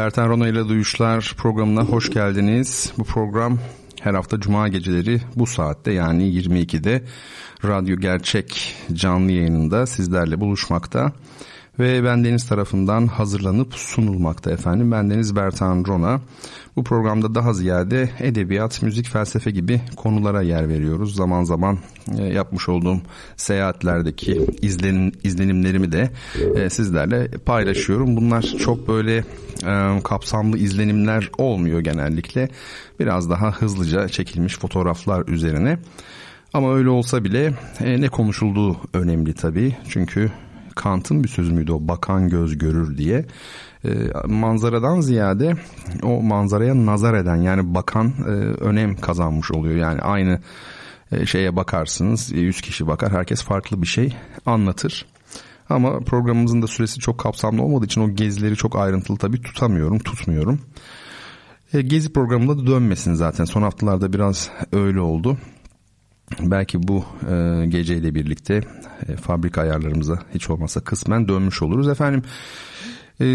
Bertan Rona ile Duyuşlar programına hoş geldiniz. Bu program her hafta cuma geceleri bu saatte yani 22'de Radyo Gerçek canlı yayınında sizlerle buluşmakta. Ve bendeniz tarafından hazırlanıp sunulmakta efendim. Bendeniz Bertan Rona. Bu programda daha ziyade edebiyat, müzik, felsefe gibi konulara yer veriyoruz. Zaman zaman e, yapmış olduğum seyahatlerdeki izlenim, izlenimlerimi de e, sizlerle paylaşıyorum. Bunlar çok böyle e, kapsamlı izlenimler olmuyor genellikle. Biraz daha hızlıca çekilmiş fotoğraflar üzerine. Ama öyle olsa bile ne konuşulduğu önemli tabii. Çünkü Kant'ın bir sözü müydü o bakan göz görür diye. E, manzaradan ziyade o manzaraya nazar eden yani bakan e, önem kazanmış oluyor. Yani aynı e, şeye bakarsınız 100 kişi bakar herkes farklı bir şey anlatır. Ama programımızın da süresi çok kapsamlı olmadığı için o gezileri çok ayrıntılı tabii tutamıyorum, tutmuyorum. E, gezi programında da dönmesin zaten. Son haftalarda biraz öyle oldu. Belki bu e, geceyle birlikte e, fabrika ayarlarımıza hiç olmazsa kısmen dönmüş oluruz. Efendim e,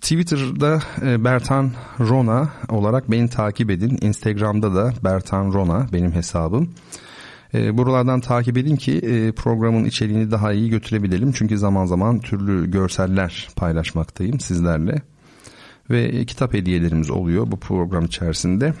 Twitter'da e, Bertan Rona olarak beni takip edin. Instagram'da da Bertan Rona benim hesabım. E, buralardan takip edin ki e, programın içeriğini daha iyi götürebilelim. Çünkü zaman zaman türlü görseller paylaşmaktayım sizlerle. Ve kitap hediyelerimiz oluyor bu program içerisinde.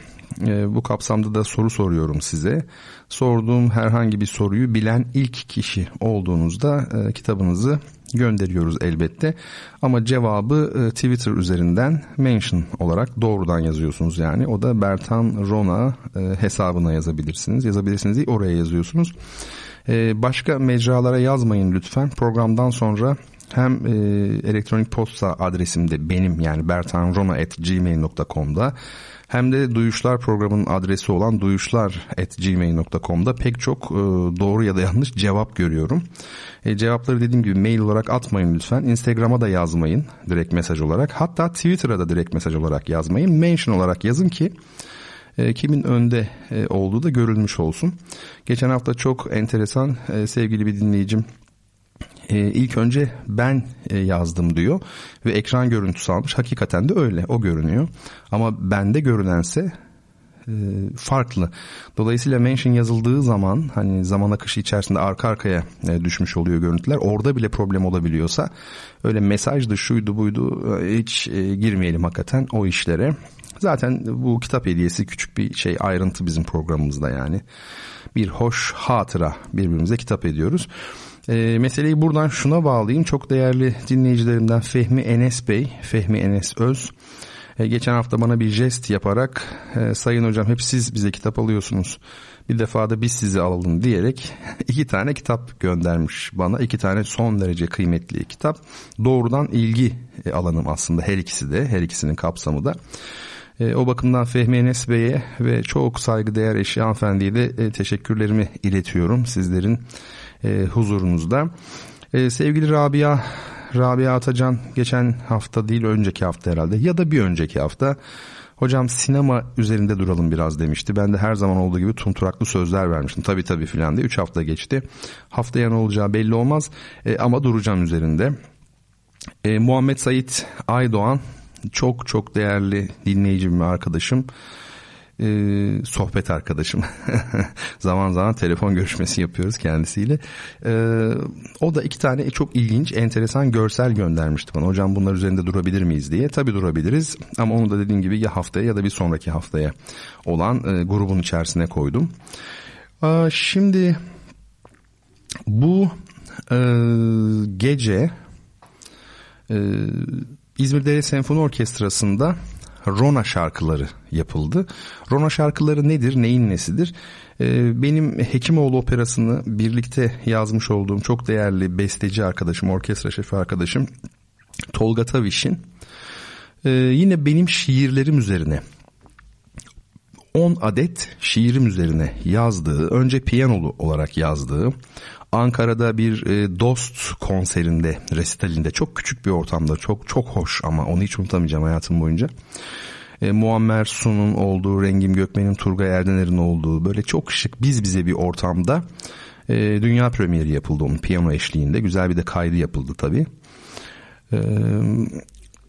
E, bu kapsamda da soru soruyorum size. Sorduğum herhangi bir soruyu bilen ilk kişi olduğunuzda e, kitabınızı gönderiyoruz elbette. Ama cevabı e, Twitter üzerinden mention olarak doğrudan yazıyorsunuz yani. O da Bertan Rona e, hesabına yazabilirsiniz. Yazabilirsiniz değil oraya yazıyorsunuz. E, başka mecralara yazmayın lütfen. Programdan sonra hem e, elektronik posta adresimde benim yani bertanrona.gmail.com'da hem de Duyuşlar programının adresi olan duyuşlar.gmail.com'da pek çok e, doğru ya da yanlış cevap görüyorum. E, cevapları dediğim gibi mail olarak atmayın lütfen. Instagram'a da yazmayın direkt mesaj olarak. Hatta Twitter'a da direkt mesaj olarak yazmayın. Mention olarak yazın ki e, kimin önde e, olduğu da görülmüş olsun. Geçen hafta çok enteresan e, sevgili bir dinleyicim e, ilk önce ben e, yazdım diyor ve ekran görüntüsü almış. Hakikaten de öyle o görünüyor. Ama bende görünense e, farklı. Dolayısıyla mention yazıldığı zaman hani zaman akışı içerisinde arka arkaya e, düşmüş oluyor görüntüler. Orada bile problem olabiliyorsa öyle mesajdı şuydu buydu e, hiç e, girmeyelim hakikaten o işlere. Zaten bu kitap hediyesi küçük bir şey ayrıntı bizim programımızda yani. Bir hoş hatıra birbirimize kitap ediyoruz. E, meseleyi buradan şuna bağlayayım. Çok değerli dinleyicilerimden Fehmi Enes Bey, Fehmi Enes Öz. E, geçen hafta bana bir jest yaparak e, sayın hocam hep siz bize kitap alıyorsunuz. Bir defa da biz sizi alalım diyerek iki tane kitap göndermiş bana. iki tane son derece kıymetli kitap. Doğrudan ilgi e, alanım aslında her ikisi de her ikisinin kapsamı da. E, o bakımdan Fehmi Enes Bey'e ve çok saygıdeğer eşi hanımefendiye de e, teşekkürlerimi iletiyorum sizlerin e, huzurunuzda. E, sevgili Rabia, Rabia Atacan geçen hafta değil önceki hafta herhalde ya da bir önceki hafta hocam sinema üzerinde duralım biraz demişti. Ben de her zaman olduğu gibi tumturaklı sözler vermiştim. Tabii tabii filan diye 3 hafta geçti. Haftaya ne olacağı belli olmaz e, ama duracağım üzerinde. E, Muhammed Sait Aydoğan çok çok değerli dinleyicim ve arkadaşım e, sohbet arkadaşım. zaman zaman telefon görüşmesi yapıyoruz kendisiyle. E, o da iki tane çok ilginç, enteresan görsel göndermişti bana. Hocam bunlar üzerinde durabilir miyiz diye. Tabii durabiliriz ama onu da dediğim gibi ya haftaya ya da bir sonraki haftaya olan e, grubun içerisine koydum. E, şimdi bu e, gece e, İzmir Devlet Senfoni Orkestrası'nda Rona şarkıları yapıldı. Rona şarkıları nedir, neyin nesidir? Ee, benim Hekimoğlu operasını birlikte yazmış olduğum çok değerli besteci arkadaşım, orkestra şefi arkadaşım Tolga Taviş'in e, yine benim şiirlerim üzerine 10 adet şiirim üzerine yazdığı, önce piyanolu olarak yazdığı, Ankara'da bir e, Dost konserinde, resitalinde çok küçük bir ortamda çok çok hoş ama onu hiç unutamayacağım hayatım boyunca. E, Muammer Sun'un olduğu, Rengim Gökmen'in, Turgay Erdener'in olduğu böyle çok şık biz bize bir ortamda e, dünya premieri yapıldı onun piyano eşliğinde. Güzel bir de kaydı yapıldı tabii. E,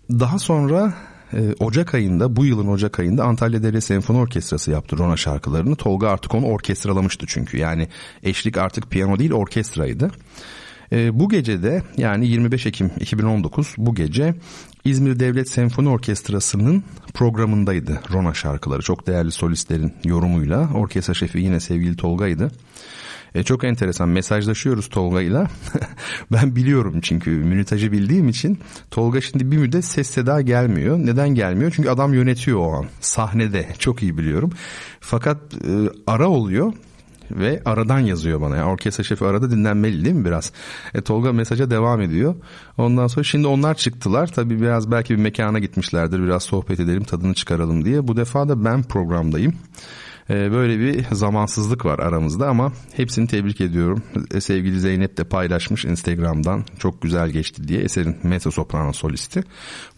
daha sonra e, Ocak ayında bu yılın Ocak ayında Antalya Devlet Senfoni Orkestrası yaptı Rona şarkılarını. Tolga artık onu orkestralamıştı çünkü. Yani eşlik artık piyano değil orkestraydı. E, bu gece de yani 25 Ekim 2019 bu gece İzmir Devlet Senfoni Orkestrası'nın programındaydı Rona şarkıları. Çok değerli solistlerin yorumuyla. Orkestra şefi yine sevgili Tolga'ydı. E, çok enteresan mesajlaşıyoruz Tolga'yla. ben biliyorum çünkü minütajı bildiğim için Tolga şimdi bir müddet ses seda gelmiyor. Neden gelmiyor? Çünkü adam yönetiyor o an sahnede çok iyi biliyorum. Fakat e, ara oluyor ve aradan yazıyor bana. Yani orkestra şefi arada dinlenmeli değil mi biraz? E, Tolga mesaja devam ediyor. Ondan sonra şimdi onlar çıktılar. Tabii biraz belki bir mekana gitmişlerdir. Biraz sohbet edelim tadını çıkaralım diye. Bu defa da ben programdayım. Ee, böyle bir zamansızlık var aramızda ama hepsini tebrik ediyorum. E, sevgili Zeynep de paylaşmış Instagram'dan çok güzel geçti diye eserin mezzo soprano solisti.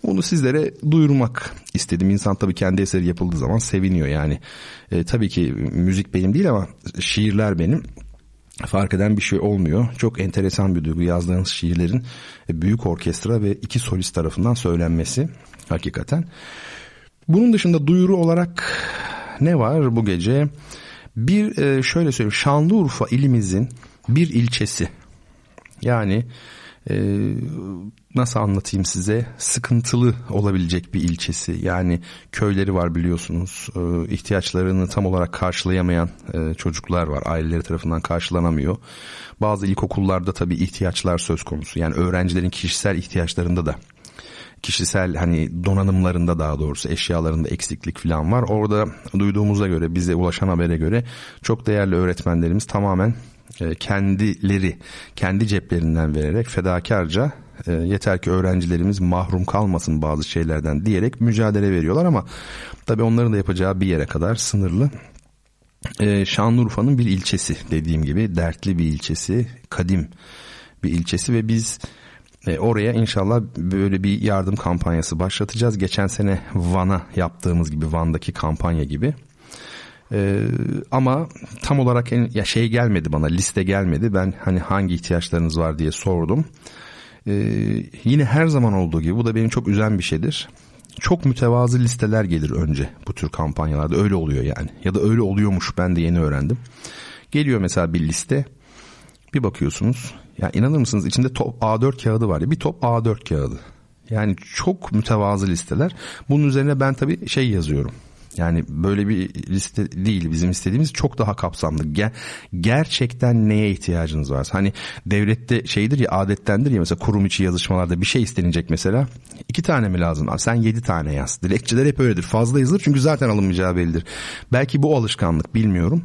Bunu sizlere duyurmak istedim. İnsan tabii kendi eseri yapıldığı zaman seviniyor yani. E, tabii ki müzik benim değil ama şiirler benim fark eden bir şey olmuyor. Çok enteresan bir duygu yazdığınız şiirlerin büyük orkestra ve iki solist tarafından söylenmesi hakikaten. Bunun dışında duyuru olarak ne var bu gece? Bir e, şöyle söyleyeyim Şanlıurfa ilimizin bir ilçesi. Yani e, nasıl anlatayım size? Sıkıntılı olabilecek bir ilçesi. Yani köyleri var biliyorsunuz. E, ihtiyaçlarını tam olarak karşılayamayan e, çocuklar var. Aileleri tarafından karşılanamıyor. Bazı ilkokullarda tabii ihtiyaçlar söz konusu. Yani öğrencilerin kişisel ihtiyaçlarında da kişisel hani donanımlarında daha doğrusu eşyalarında eksiklik falan var. Orada duyduğumuza göre bize ulaşan habere göre çok değerli öğretmenlerimiz tamamen e, kendileri kendi ceplerinden vererek fedakarca e, yeter ki öğrencilerimiz mahrum kalmasın bazı şeylerden diyerek mücadele veriyorlar ama tabii onların da yapacağı bir yere kadar sınırlı. E, Şanlıurfa'nın bir ilçesi dediğim gibi dertli bir ilçesi, kadim bir ilçesi ve biz e, oraya inşallah böyle bir yardım kampanyası başlatacağız. Geçen sene Van'a yaptığımız gibi Van'daki kampanya gibi. Ee, ama tam olarak en, ya şey gelmedi bana liste gelmedi. Ben hani hangi ihtiyaçlarınız var diye sordum. Ee, yine her zaman olduğu gibi bu da beni çok üzen bir şeydir. Çok mütevazı listeler gelir önce bu tür kampanyalarda öyle oluyor yani. Ya da öyle oluyormuş ben de yeni öğrendim. Geliyor mesela bir liste. Bir bakıyorsunuz ya inanır mısınız içinde top A4 kağıdı var ya bir top A4 kağıdı. Yani çok mütevazı listeler. Bunun üzerine ben tabii şey yazıyorum. Yani böyle bir liste değil bizim istediğimiz çok daha kapsamlı. Ger- gerçekten neye ihtiyacınız var? Hani devlette şeydir ya adettendir ya mesela kurum içi yazışmalarda bir şey istenecek mesela. iki tane mi lazım? Abi sen yedi tane yaz. Dilekçeler hep öyledir. Fazla yazılır çünkü zaten alınmayacağı bellidir. Belki bu alışkanlık bilmiyorum.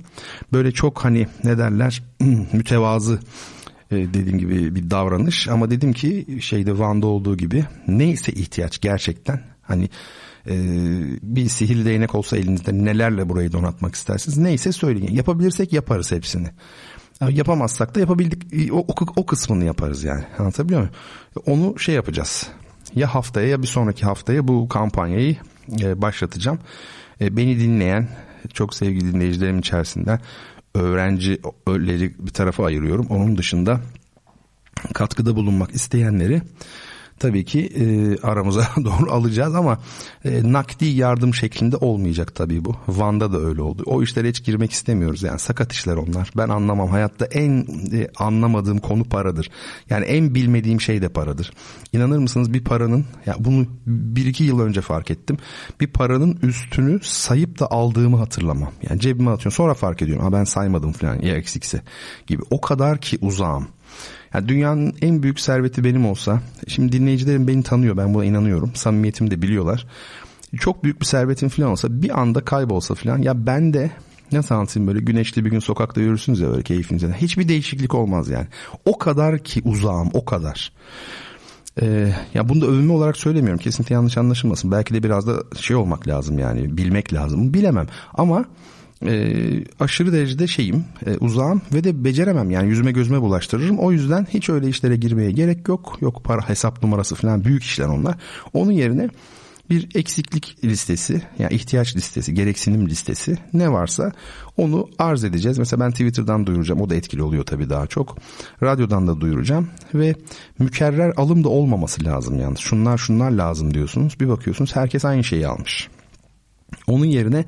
Böyle çok hani ne derler mütevazı dediğim gibi bir davranış. Ama dedim ki şeyde Van'da olduğu gibi neyse ihtiyaç gerçekten. Hani e, bir sihirli değnek olsa elinizde nelerle burayı donatmak istersiniz? Neyse söyleyin. Yapabilirsek yaparız hepsini. Yapamazsak da yapabildik. O, o, o kısmını yaparız yani. Anlatabiliyor muyum? Onu şey yapacağız. Ya haftaya ya bir sonraki haftaya bu kampanyayı e, başlatacağım. E, beni dinleyen çok sevgili dinleyicilerim içerisinden öğrencileri bir tarafa ayırıyorum. Onun dışında katkıda bulunmak isteyenleri tabii ki e, aramıza doğru alacağız ama e, nakdi yardım şeklinde olmayacak tabii bu. Van'da da öyle oldu. O işlere hiç girmek istemiyoruz yani sakat işler onlar. Ben anlamam. Hayatta en e, anlamadığım konu paradır. Yani en bilmediğim şey de paradır. İnanır mısınız bir paranın ya bunu bir iki yıl önce fark ettim. Bir paranın üstünü sayıp da aldığımı hatırlamam. Yani cebime atıyorum sonra fark ediyorum. Ha ben saymadım falan ya eksikse gibi. O kadar ki uzağım. Yani dünyanın en büyük serveti benim olsa, şimdi dinleyicilerim beni tanıyor ben buna inanıyorum. Samimiyetimi de biliyorlar. Çok büyük bir servetim falan olsa bir anda kaybolsa falan ya ben de nasıl anlatayım böyle güneşli bir gün sokakta yürürsünüz ya böyle keyfinizden. Hiçbir değişiklik olmaz yani. O kadar ki uzağım o kadar. Ee, ya bunu da övünme olarak söylemiyorum. Kesinlikle yanlış anlaşılmasın. Belki de biraz da şey olmak lazım yani bilmek lazım. Bilemem ama e, aşırı derecede şeyim e, uzağım ve de beceremem yani yüzüme gözüme bulaştırırım. O yüzden hiç öyle işlere girmeye gerek yok. Yok para hesap numarası falan büyük işler onlar. Onun yerine bir eksiklik listesi yani ihtiyaç listesi, gereksinim listesi ne varsa onu arz edeceğiz. Mesela ben Twitter'dan duyuracağım. O da etkili oluyor tabii daha çok. Radyodan da duyuracağım ve mükerrer alım da olmaması lazım yalnız. Şunlar şunlar lazım diyorsunuz. Bir bakıyorsunuz herkes aynı şeyi almış. Onun yerine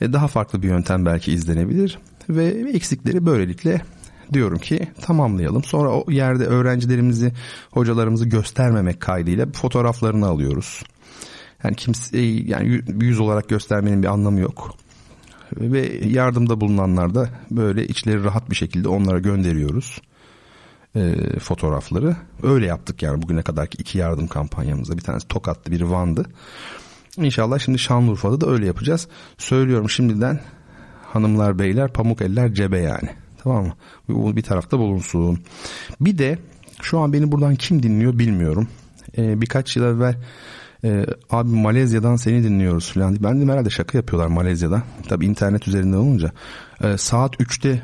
e, daha farklı bir yöntem belki izlenebilir ve eksikleri böylelikle diyorum ki tamamlayalım. Sonra o yerde öğrencilerimizi, hocalarımızı göstermemek kaydıyla fotoğraflarını alıyoruz. Yani kimse yani yüz olarak göstermenin bir anlamı yok. Ve yardımda bulunanlar da böyle içleri rahat bir şekilde onlara gönderiyoruz e, fotoğrafları. Öyle yaptık yani bugüne kadarki iki yardım kampanyamızda. Bir tanesi Tokat'tı, biri Van'dı. İnşallah şimdi Şanlıurfa'da da öyle yapacağız. Söylüyorum şimdiden hanımlar beyler pamuk eller cebe yani. Tamam mı? Bu bir tarafta bulunsun. Bir de şu an beni buradan kim dinliyor bilmiyorum. Ee, birkaç yıl evvel e, abi Malezya'dan seni dinliyoruz falan. Ben de herhalde şaka yapıyorlar Malezya'da. Tabi internet üzerinden olunca. E, saat 3'te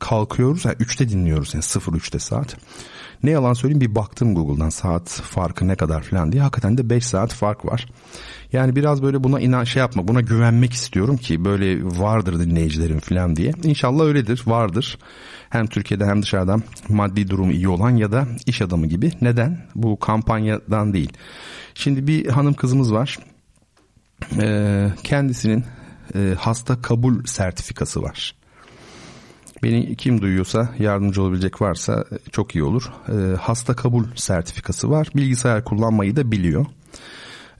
kalkıyoruz. Yani 3'te dinliyoruz yani 03'te saat. Ne yalan söyleyeyim bir baktım Google'dan saat farkı ne kadar falan diye. Hakikaten de 5 saat fark var. Yani biraz böyle buna inan şey yapma buna güvenmek istiyorum ki böyle vardır dinleyicilerim falan diye. İnşallah öyledir vardır. Hem Türkiye'de hem dışarıdan maddi durumu iyi olan ya da iş adamı gibi. Neden? Bu kampanyadan değil. Şimdi bir hanım kızımız var. Ee, kendisinin e, hasta kabul sertifikası var. Beni kim duyuyorsa yardımcı olabilecek varsa çok iyi olur. E, hasta kabul sertifikası var. Bilgisayar kullanmayı da biliyor.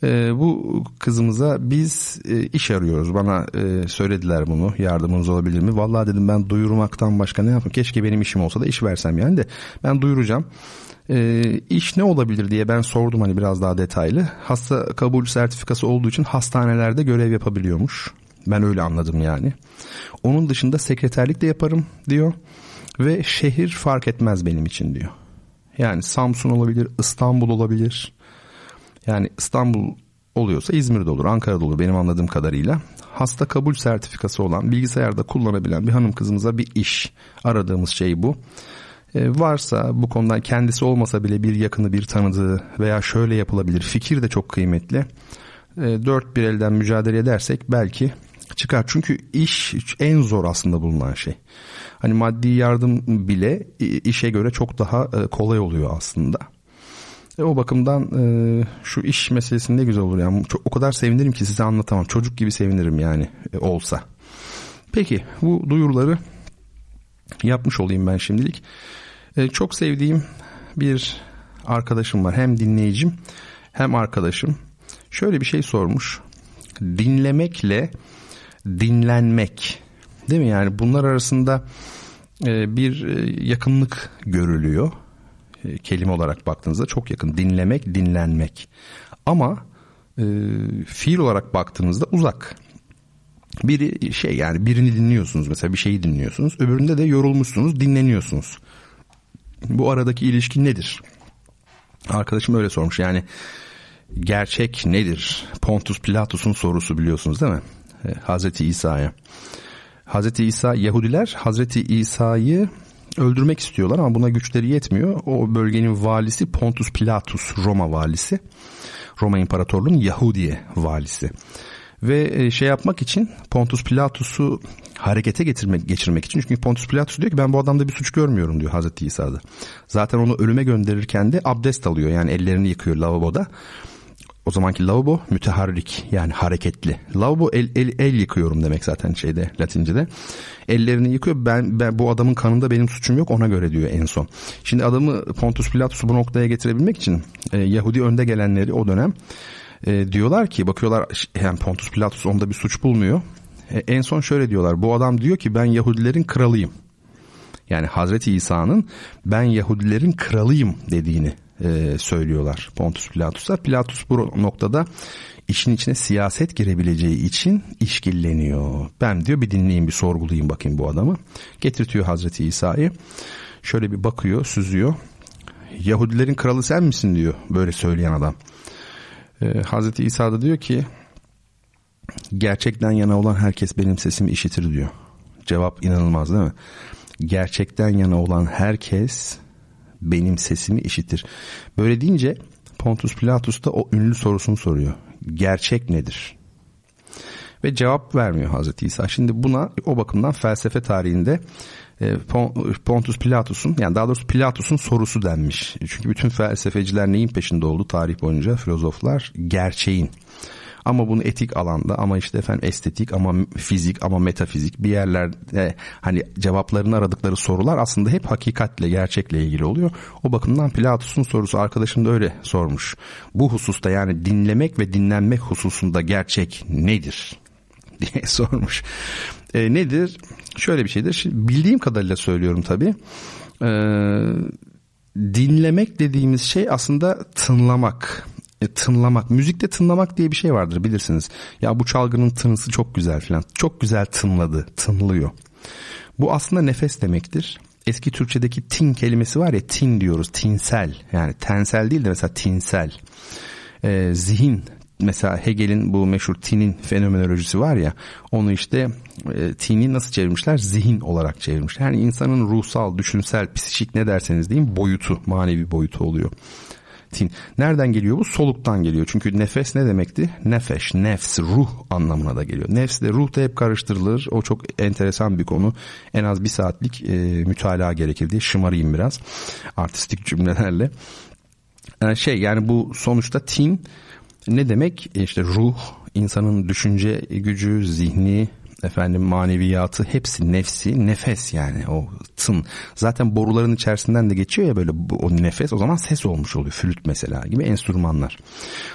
E, bu kızımıza biz e, iş arıyoruz. Bana e, söylediler bunu. Yardımınız olabilir mi? Vallahi dedim ben duyurmaktan başka ne yapayım? Keşke benim işim olsa da iş versem yani de. Ben duyuracağım. E, iş ne olabilir diye ben sordum hani biraz daha detaylı. Hasta kabul sertifikası olduğu için hastanelerde görev yapabiliyormuş. Ben öyle anladım yani. Onun dışında sekreterlik de yaparım diyor. Ve şehir fark etmez benim için diyor. Yani Samsun olabilir, İstanbul olabilir. Yani İstanbul oluyorsa İzmir'de olur, Ankara'da olur benim anladığım kadarıyla. Hasta kabul sertifikası olan, bilgisayarda kullanabilen bir hanım kızımıza bir iş. Aradığımız şey bu. Ee, varsa bu konudan kendisi olmasa bile bir yakını bir tanıdığı veya şöyle yapılabilir fikir de çok kıymetli. Ee, dört bir elden mücadele edersek belki çıkar. Çünkü iş en zor aslında bulunan şey. Hani maddi yardım bile işe göre çok daha e, kolay oluyor aslında. E o bakımdan e, şu iş meselesinde ne güzel olur yani çok, o kadar sevinirim ki size anlatamam. Çocuk gibi sevinirim yani e, olsa. Peki bu duyuruları yapmış olayım ben şimdilik. E, çok sevdiğim bir arkadaşım var. Hem dinleyicim hem arkadaşım. Şöyle bir şey sormuş. Dinlemekle dinlenmek değil mi? Yani bunlar arasında e, bir e, yakınlık görülüyor. E, kelime olarak baktığınızda çok yakın. Dinlemek, dinlenmek. Ama fiil olarak baktığınızda uzak. Biri şey yani birini dinliyorsunuz mesela bir şeyi dinliyorsunuz. Öbüründe de yorulmuşsunuz, dinleniyorsunuz. Bu aradaki ilişki nedir? Arkadaşım öyle sormuş yani gerçek nedir? Pontus Pilatus'un sorusu biliyorsunuz değil mi? E, Hazreti İsa'ya. Hazreti İsa Yahudiler Hazreti İsa'yı öldürmek istiyorlar ama buna güçleri yetmiyor. O bölgenin valisi Pontus Pilatus Roma valisi. Roma İmparatorluğu'nun Yahudiye valisi. Ve e, şey yapmak için Pontus Pilatus'u harekete getirmek geçirmek için çünkü Pontus Pilatus diyor ki ben bu adamda bir suç görmüyorum diyor Hazreti İsa'da. Zaten onu ölüme gönderirken de abdest alıyor yani ellerini yıkıyor lavaboda o zamanki lavabo müteharrik yani hareketli. Lavabo el, el, el yıkıyorum demek zaten şeyde Latince'de. Ellerini yıkıyor. Ben, ben bu adamın kanında benim suçum yok ona göre diyor en son. Şimdi adamı Pontus Pilatus'u bu noktaya getirebilmek için e, Yahudi önde gelenleri o dönem e, diyorlar ki bakıyorlar yani Pontus Pilatus onda bir suç bulmuyor. E, en son şöyle diyorlar. Bu adam diyor ki ben Yahudilerin kralıyım. Yani Hazreti İsa'nın ben Yahudilerin kralıyım dediğini e, söylüyorlar Pontus Pilatus'a. Pilatus bu noktada işin içine siyaset girebileceği için işkilleniyor. Ben diyor bir dinleyeyim bir sorgulayayım bakayım bu adamı. Getirtiyor Hazreti İsa'yı. Şöyle bir bakıyor süzüyor. Yahudilerin kralı sen misin diyor böyle söyleyen adam. Ee, Hazreti İsa da diyor ki gerçekten yana olan herkes benim sesimi işitir diyor. Cevap inanılmaz değil mi? Gerçekten yana olan herkes benim sesimi işitir. Böyle deyince Pontus Pilatus da o ünlü sorusunu soruyor. Gerçek nedir? Ve cevap vermiyor Hazreti İsa. Şimdi buna o bakımdan felsefe tarihinde e, Pontus Pilatus'un yani daha doğrusu Pilatus'un sorusu denmiş. Çünkü bütün felsefeciler neyin peşinde oldu tarih boyunca filozoflar gerçeğin. Ama bunu etik alanda ama işte efendim estetik ama fizik ama metafizik bir yerlerde hani cevaplarını aradıkları sorular aslında hep hakikatle gerçekle ilgili oluyor. O bakımdan Pilatus'un sorusu arkadaşım da öyle sormuş. Bu hususta yani dinlemek ve dinlenmek hususunda gerçek nedir? diye sormuş. E, nedir? Şöyle bir şeydir. Şimdi bildiğim kadarıyla söylüyorum tabii. E, dinlemek dediğimiz şey aslında tınlamak. E, tınlamak. Müzikte tınlamak diye bir şey vardır bilirsiniz. Ya bu çalgının tınısı çok güzel falan. Çok güzel tınladı. Tınlıyor. Bu aslında nefes demektir. Eski Türkçedeki tin kelimesi var ya tin diyoruz. Tinsel. Yani tensel değil de mesela tinsel. Ee, zihin mesela Hegel'in bu meşhur tinin fenomenolojisi var ya onu işte e, tini nasıl çevirmişler? Zihin olarak çevirmişler. Yani insanın ruhsal, düşünsel, psikik ne derseniz deyin boyutu, manevi boyutu oluyor. Tin. Nereden geliyor bu? Soluktan geliyor. Çünkü nefes ne demekti? Nefeş, nefs, ruh anlamına da geliyor. Nefs de ruh da hep karıştırılır. O çok enteresan bir konu. En az bir saatlik e, mütalaa gerekir diye şımarayım biraz. Artistik cümlelerle. Yani şey yani bu sonuçta tin ne demek? E, işte ruh, insanın düşünce gücü, zihni, efendim maneviyatı hepsi nefsi nefes yani o tın zaten boruların içerisinden de geçiyor ya böyle o nefes o zaman ses olmuş oluyor flüt mesela gibi enstrümanlar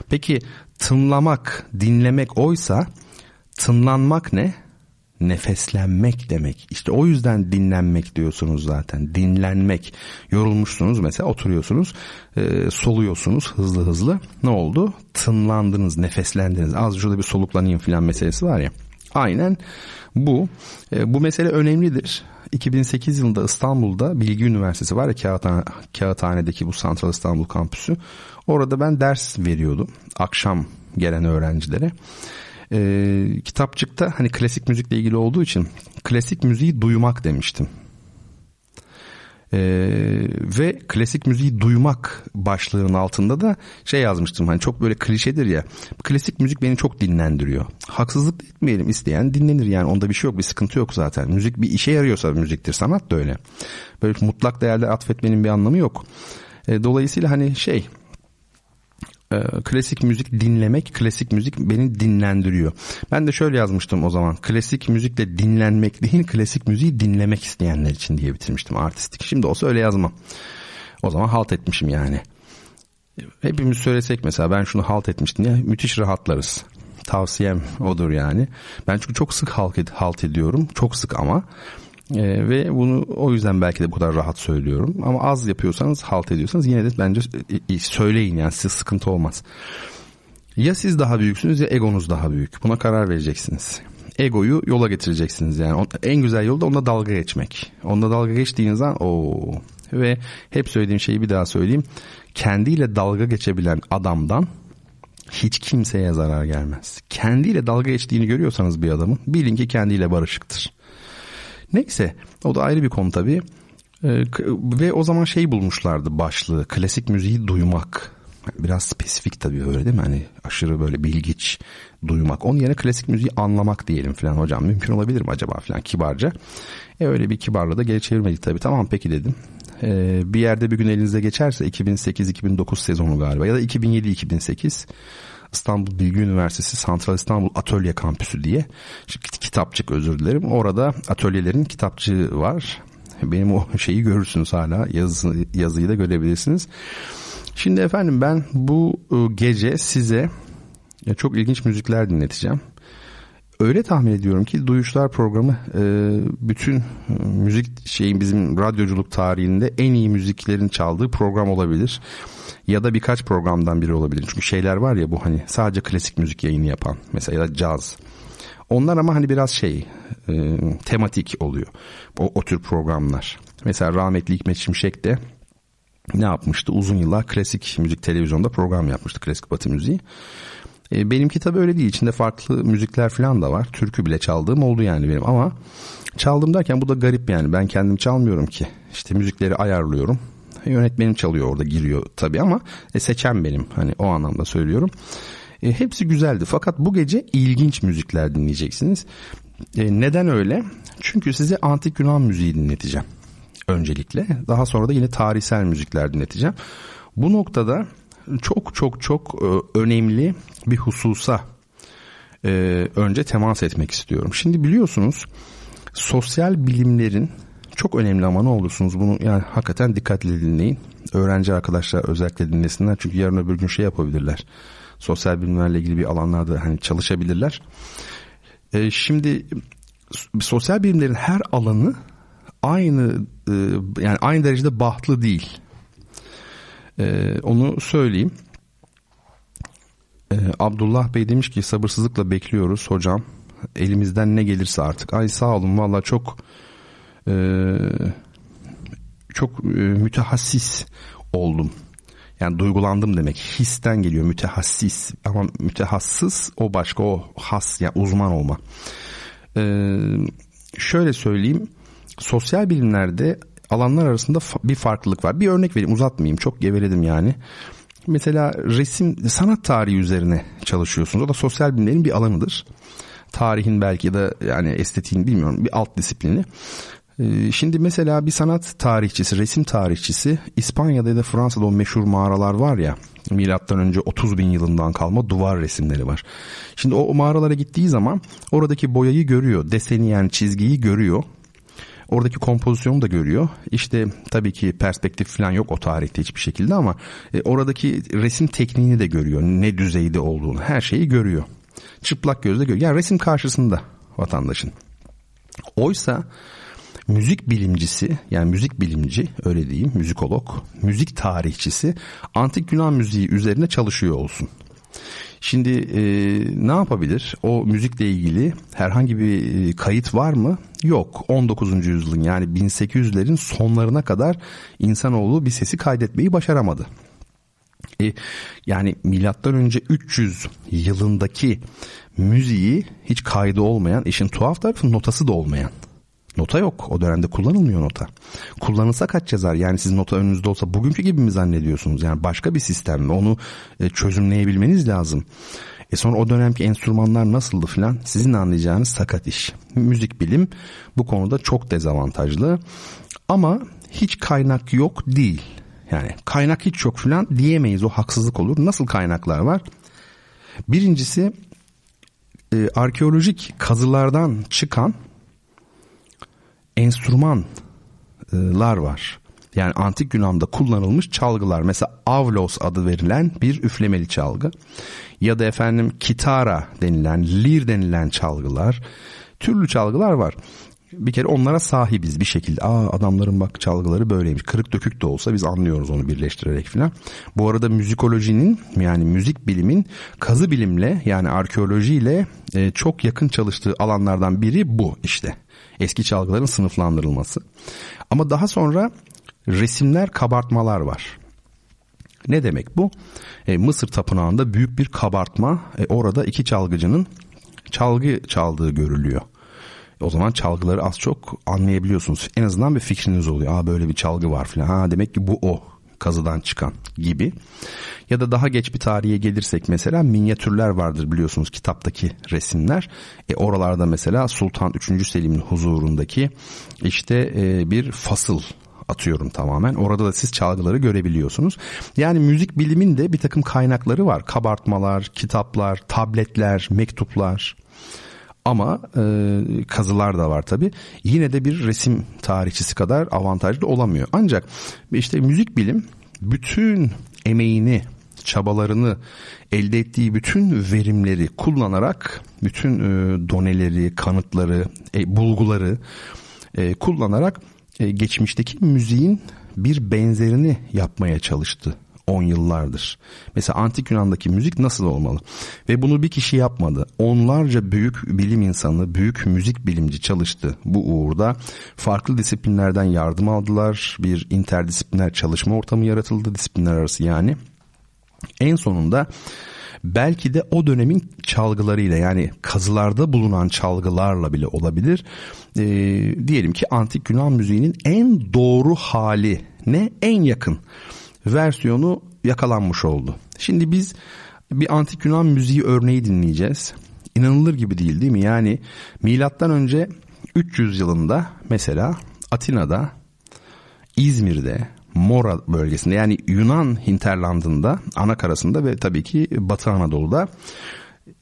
peki tınlamak dinlemek oysa tınlanmak ne nefeslenmek demek. İşte o yüzden dinlenmek diyorsunuz zaten. Dinlenmek. Yorulmuşsunuz mesela oturuyorsunuz, e, soluyorsunuz hızlı hızlı. Ne oldu? Tınlandınız, nefeslendiniz. Az şurada bir soluklanayım filan meselesi var ya. Aynen bu. E, bu mesele önemlidir. 2008 yılında İstanbul'da Bilgi Üniversitesi var ya Kağıthane, Kağıthane'deki bu Santral İstanbul kampüsü. Orada ben ders veriyordum akşam gelen öğrencilere. E, kitapçıkta hani klasik müzikle ilgili olduğu için klasik müziği duymak demiştim. Ee, ve klasik müziği duymak başlığının altında da şey yazmıştım hani çok böyle klişedir ya klasik müzik beni çok dinlendiriyor. Haksızlık etmeyelim isteyen dinlenir yani onda bir şey yok bir sıkıntı yok zaten. Müzik bir işe yarıyorsa müziktir sanat da öyle. Böyle mutlak değerler atfetmenin bir anlamı yok. Ee, dolayısıyla hani şey e, klasik müzik dinlemek, klasik müzik beni dinlendiriyor. Ben de şöyle yazmıştım o zaman. Klasik müzikle dinlenmek değil, klasik müziği dinlemek isteyenler için diye bitirmiştim artistik. Şimdi olsa öyle yazmam. O zaman halt etmişim yani. Hepimiz söylesek mesela ben şunu halt etmiştim ya müthiş rahatlarız. Tavsiyem odur yani. Ben çünkü çok sık halt, halt ediyorum. Çok sık ama. E, ve bunu o yüzden belki de bu kadar rahat söylüyorum. Ama az yapıyorsanız, halt ediyorsanız yine de bence söyleyin yani size sıkıntı olmaz. Ya siz daha büyüksünüz ya egonuz daha büyük. Buna karar vereceksiniz. Egoyu yola getireceksiniz yani. En güzel yol da onunla dalga geçmek. Onunla dalga geçtiğiniz an o ve hep söylediğim şeyi bir daha söyleyeyim. Kendiyle dalga geçebilen adamdan hiç kimseye zarar gelmez. Kendiyle dalga geçtiğini görüyorsanız bir adamın bilin ki kendiyle barışıktır. Neyse o da ayrı bir konu tabii. Ee, ve o zaman şey bulmuşlardı başlığı klasik müziği duymak. Biraz spesifik tabii öyle değil mi? Hani aşırı böyle bilgiç duymak. Onun yerine klasik müziği anlamak diyelim falan hocam. Mümkün olabilir mi acaba falan kibarca. E öyle bir kibarla da geri çevirmedik tabii. Tamam peki dedim. Ee, bir yerde bir gün elinize geçerse 2008-2009 sezonu galiba ya da 2007-2008 İstanbul Bilgi Üniversitesi Santral İstanbul Atölye Kampüsü diye kitapçık özür dilerim. Orada atölyelerin kitapçığı var. Benim o şeyi görürsünüz hala yazı, yazıyı da görebilirsiniz. Şimdi efendim ben bu ıı, gece size çok ilginç müzikler dinleteceğim. Öyle tahmin ediyorum ki Duyuşlar programı ıı, bütün ıı, müzik şeyin bizim radyoculuk tarihinde en iyi müziklerin çaldığı program olabilir ya da birkaç programdan biri olabilir. Çünkü şeyler var ya bu hani sadece klasik müzik yayını yapan mesela ya caz. Onlar ama hani biraz şey e, tematik oluyor o, o tür programlar. Mesela rahmetli Hikmet Şimşek de ne yapmıştı? Uzun yıllar klasik müzik televizyonda program yapmıştı. Klasik batı müziği. E, benimki tabii öyle değil. İçinde farklı müzikler falan da var. Türkü bile çaldığım oldu yani benim ama çaldım derken bu da garip yani. Ben kendim çalmıyorum ki. İşte müzikleri ayarlıyorum. Yönetmenim çalıyor orada giriyor tabii ama e, seçen benim. Hani o anlamda söylüyorum. E, hepsi güzeldi fakat bu gece ilginç müzikler dinleyeceksiniz. E, neden öyle? Çünkü size antik Yunan müziği dinleteceğim öncelikle. Daha sonra da yine tarihsel müzikler dinleteceğim. Bu noktada çok çok çok e, önemli bir hususa e, önce temas etmek istiyorum. Şimdi biliyorsunuz sosyal bilimlerin çok önemli ama ne olursunuz bunu yani hakikaten dikkatli dinleyin. Öğrenci arkadaşlar özellikle dinlesinler çünkü yarın öbür gün şey yapabilirler. Sosyal bilimlerle ilgili bir alanlarda hani çalışabilirler. E, şimdi sosyal bilimlerin her alanı aynı e, yani aynı derecede bahtlı değil. E, onu söyleyeyim. E, Abdullah Bey demiş ki sabırsızlıkla bekliyoruz hocam. Elimizden ne gelirse artık. Ay sağ olun valla çok e, çok e, mütehassis oldum. Yani duygulandım demek. Histen geliyor mütehassis ama mütehassıs o başka o has yani uzman olma. Ee, şöyle söyleyeyim sosyal bilimlerde alanlar arasında bir farklılık var. Bir örnek vereyim uzatmayayım çok geveledim yani. Mesela resim sanat tarihi üzerine çalışıyorsunuz. O da sosyal bilimlerin bir alanıdır. Tarihin belki de yani estetiğin bilmiyorum bir alt disiplini. Ee, şimdi mesela bir sanat tarihçisi, resim tarihçisi İspanya'da ya da Fransa'da o meşhur mağaralar var ya milattan önce 30 bin yılından kalma duvar resimleri var. Şimdi o mağaralara gittiği zaman oradaki boyayı görüyor, deseni yani çizgiyi görüyor. Oradaki kompozisyonu da görüyor. İşte tabii ki perspektif falan yok o tarihte hiçbir şekilde ama e, oradaki resim tekniğini de görüyor. Ne düzeyde olduğunu her şeyi görüyor. Çıplak gözle görüyor. Yani resim karşısında vatandaşın. Oysa müzik bilimcisi yani müzik bilimci öyle diyeyim müzikolog, müzik tarihçisi antik Yunan müziği üzerine çalışıyor olsun. Şimdi e, ne yapabilir? O müzikle ilgili herhangi bir e, kayıt var mı? Yok. 19. yüzyılın yani 1800'lerin sonlarına kadar insanoğlu bir sesi kaydetmeyi başaramadı. E, yani milattan önce 300 yılındaki müziği hiç kaydı olmayan, işin tuhaf tarafı notası da olmayan Nota yok. O dönemde kullanılmıyor nota. Kullanılsa kaç yazar? Yani siz nota önünüzde olsa bugünkü gibi mi zannediyorsunuz? Yani başka bir sistem. Onu e, çözümleyebilmeniz lazım. E sonra o dönemki enstrümanlar nasıldı filan sizin anlayacağınız sakat iş. Müzik bilim bu konuda çok dezavantajlı. Ama hiç kaynak yok değil. Yani kaynak hiç yok filan diyemeyiz o haksızlık olur. Nasıl kaynaklar var? Birincisi e, arkeolojik kazılardan çıkan enstrümanlar var. Yani antik Yunan'da kullanılmış çalgılar. Mesela avlos adı verilen bir üflemeli çalgı. Ya da efendim kitara denilen, lir denilen çalgılar. Türlü çalgılar var. Bir kere onlara sahibiz bir şekilde. Aa adamların bak çalgıları böyleymiş. Kırık dökük de olsa biz anlıyoruz onu birleştirerek filan. Bu arada müzikolojinin yani müzik bilimin kazı bilimle yani arkeolojiyle e, çok yakın çalıştığı alanlardan biri bu işte. Eski çalgıların sınıflandırılması. Ama daha sonra resimler, kabartmalar var. Ne demek bu? E, Mısır tapınağında büyük bir kabartma. E, orada iki çalgıcının çalgı çaldığı görülüyor. O zaman çalgıları az çok anlayabiliyorsunuz. En azından bir fikriniz oluyor. Aa böyle bir çalgı var falan. Ha demek ki bu o kazıdan çıkan gibi. Ya da daha geç bir tarihe gelirsek mesela minyatürler vardır biliyorsunuz kitaptaki resimler. E oralarda mesela Sultan 3. Selim'in huzurundaki işte e, bir fasıl atıyorum tamamen. Orada da siz çalgıları görebiliyorsunuz. Yani müzik bilimin de bir takım kaynakları var. Kabartmalar, kitaplar, tabletler, mektuplar. Ama e, kazılar da var tabi. Yine de bir resim tarihçisi kadar avantajlı olamıyor. Ancak işte müzik bilim bütün emeğini, çabalarını, elde ettiği bütün verimleri kullanarak, bütün e, doneleri, kanıtları, e, bulguları e, kullanarak e, geçmişteki müziğin bir benzerini yapmaya çalıştı on yıllardır. Mesela antik Yunan'daki müzik nasıl olmalı? Ve bunu bir kişi yapmadı. Onlarca büyük bilim insanı, büyük müzik bilimci çalıştı bu uğurda. Farklı disiplinlerden yardım aldılar. Bir interdisipliner çalışma ortamı yaratıldı disiplinler arası yani. En sonunda belki de o dönemin çalgılarıyla yani kazılarda bulunan çalgılarla bile olabilir. E, diyelim ki antik Yunan müziğinin en doğru hali ne en yakın versiyonu yakalanmış oldu. Şimdi biz bir antik Yunan müziği örneği dinleyeceğiz. İnanılır gibi değil değil mi? Yani milattan önce 300 yılında mesela Atina'da, İzmir'de, Mora bölgesinde yani Yunan hinterlandında, ana karasında ve tabii ki Batı Anadolu'da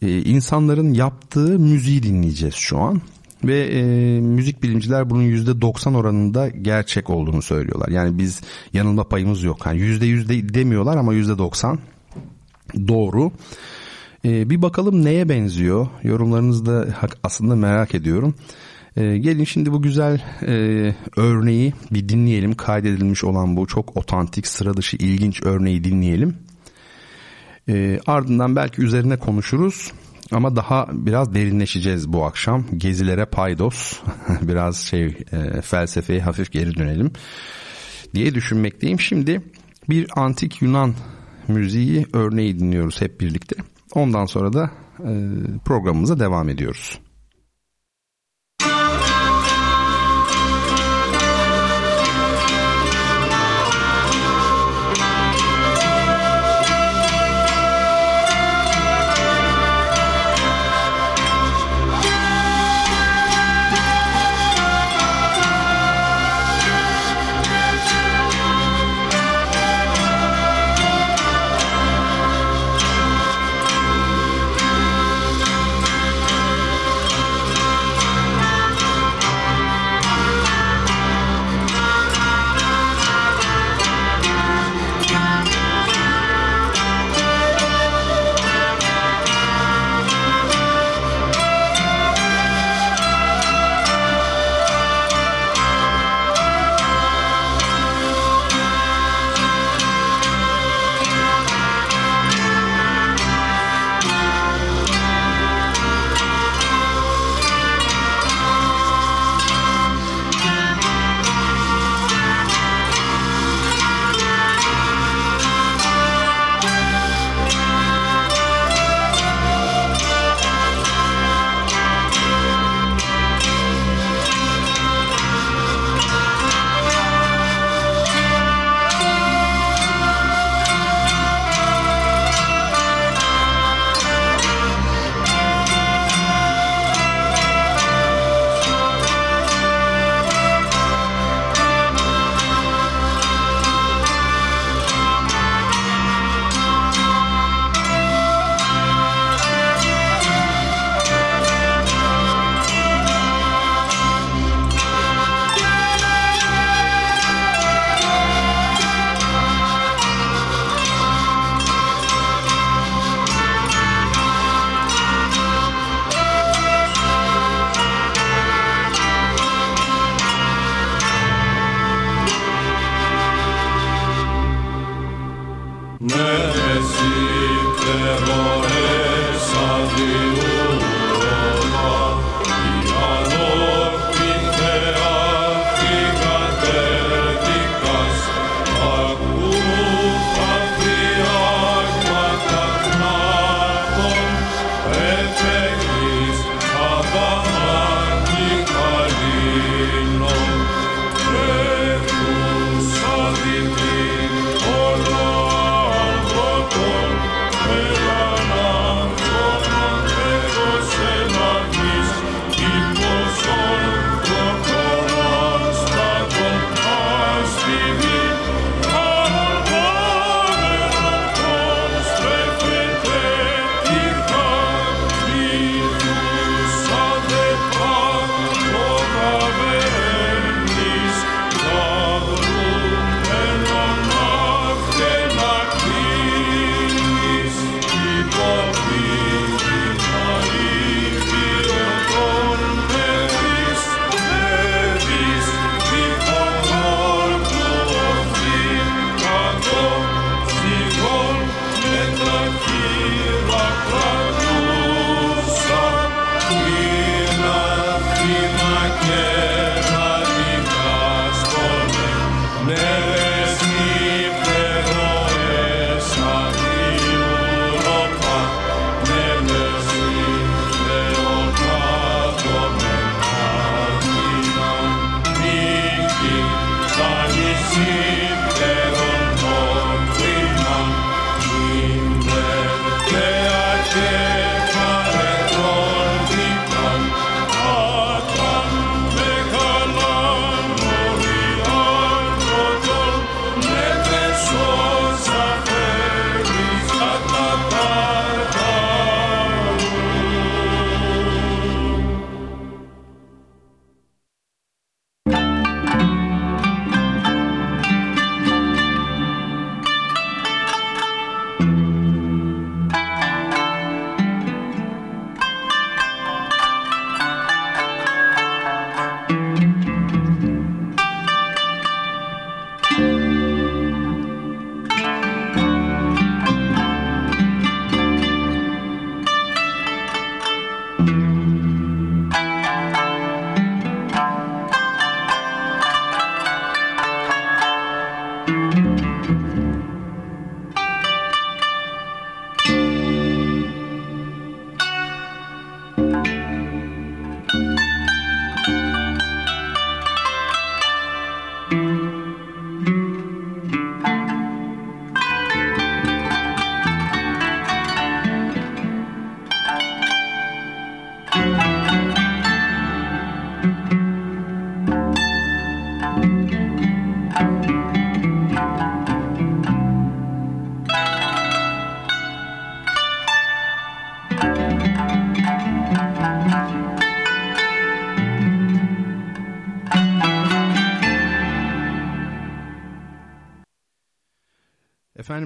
e, insanların yaptığı müziği dinleyeceğiz şu an. Ve e, müzik bilimciler bunun %90 oranında gerçek olduğunu söylüyorlar. Yani biz yanılma payımız yok. Yani %100 de demiyorlar ama %90 doğru. E, bir bakalım neye benziyor? Yorumlarınızı da aslında merak ediyorum. E, gelin şimdi bu güzel e, örneği bir dinleyelim. Kaydedilmiş olan bu çok otantik, sıra dışı, ilginç örneği dinleyelim. E, ardından belki üzerine konuşuruz. Ama daha biraz derinleşeceğiz bu akşam. Gezilere paydos. biraz şey e, felsefeye hafif geri dönelim diye düşünmekteyim. Şimdi bir antik Yunan müziği örneği dinliyoruz hep birlikte. Ondan sonra da e, programımıza devam ediyoruz.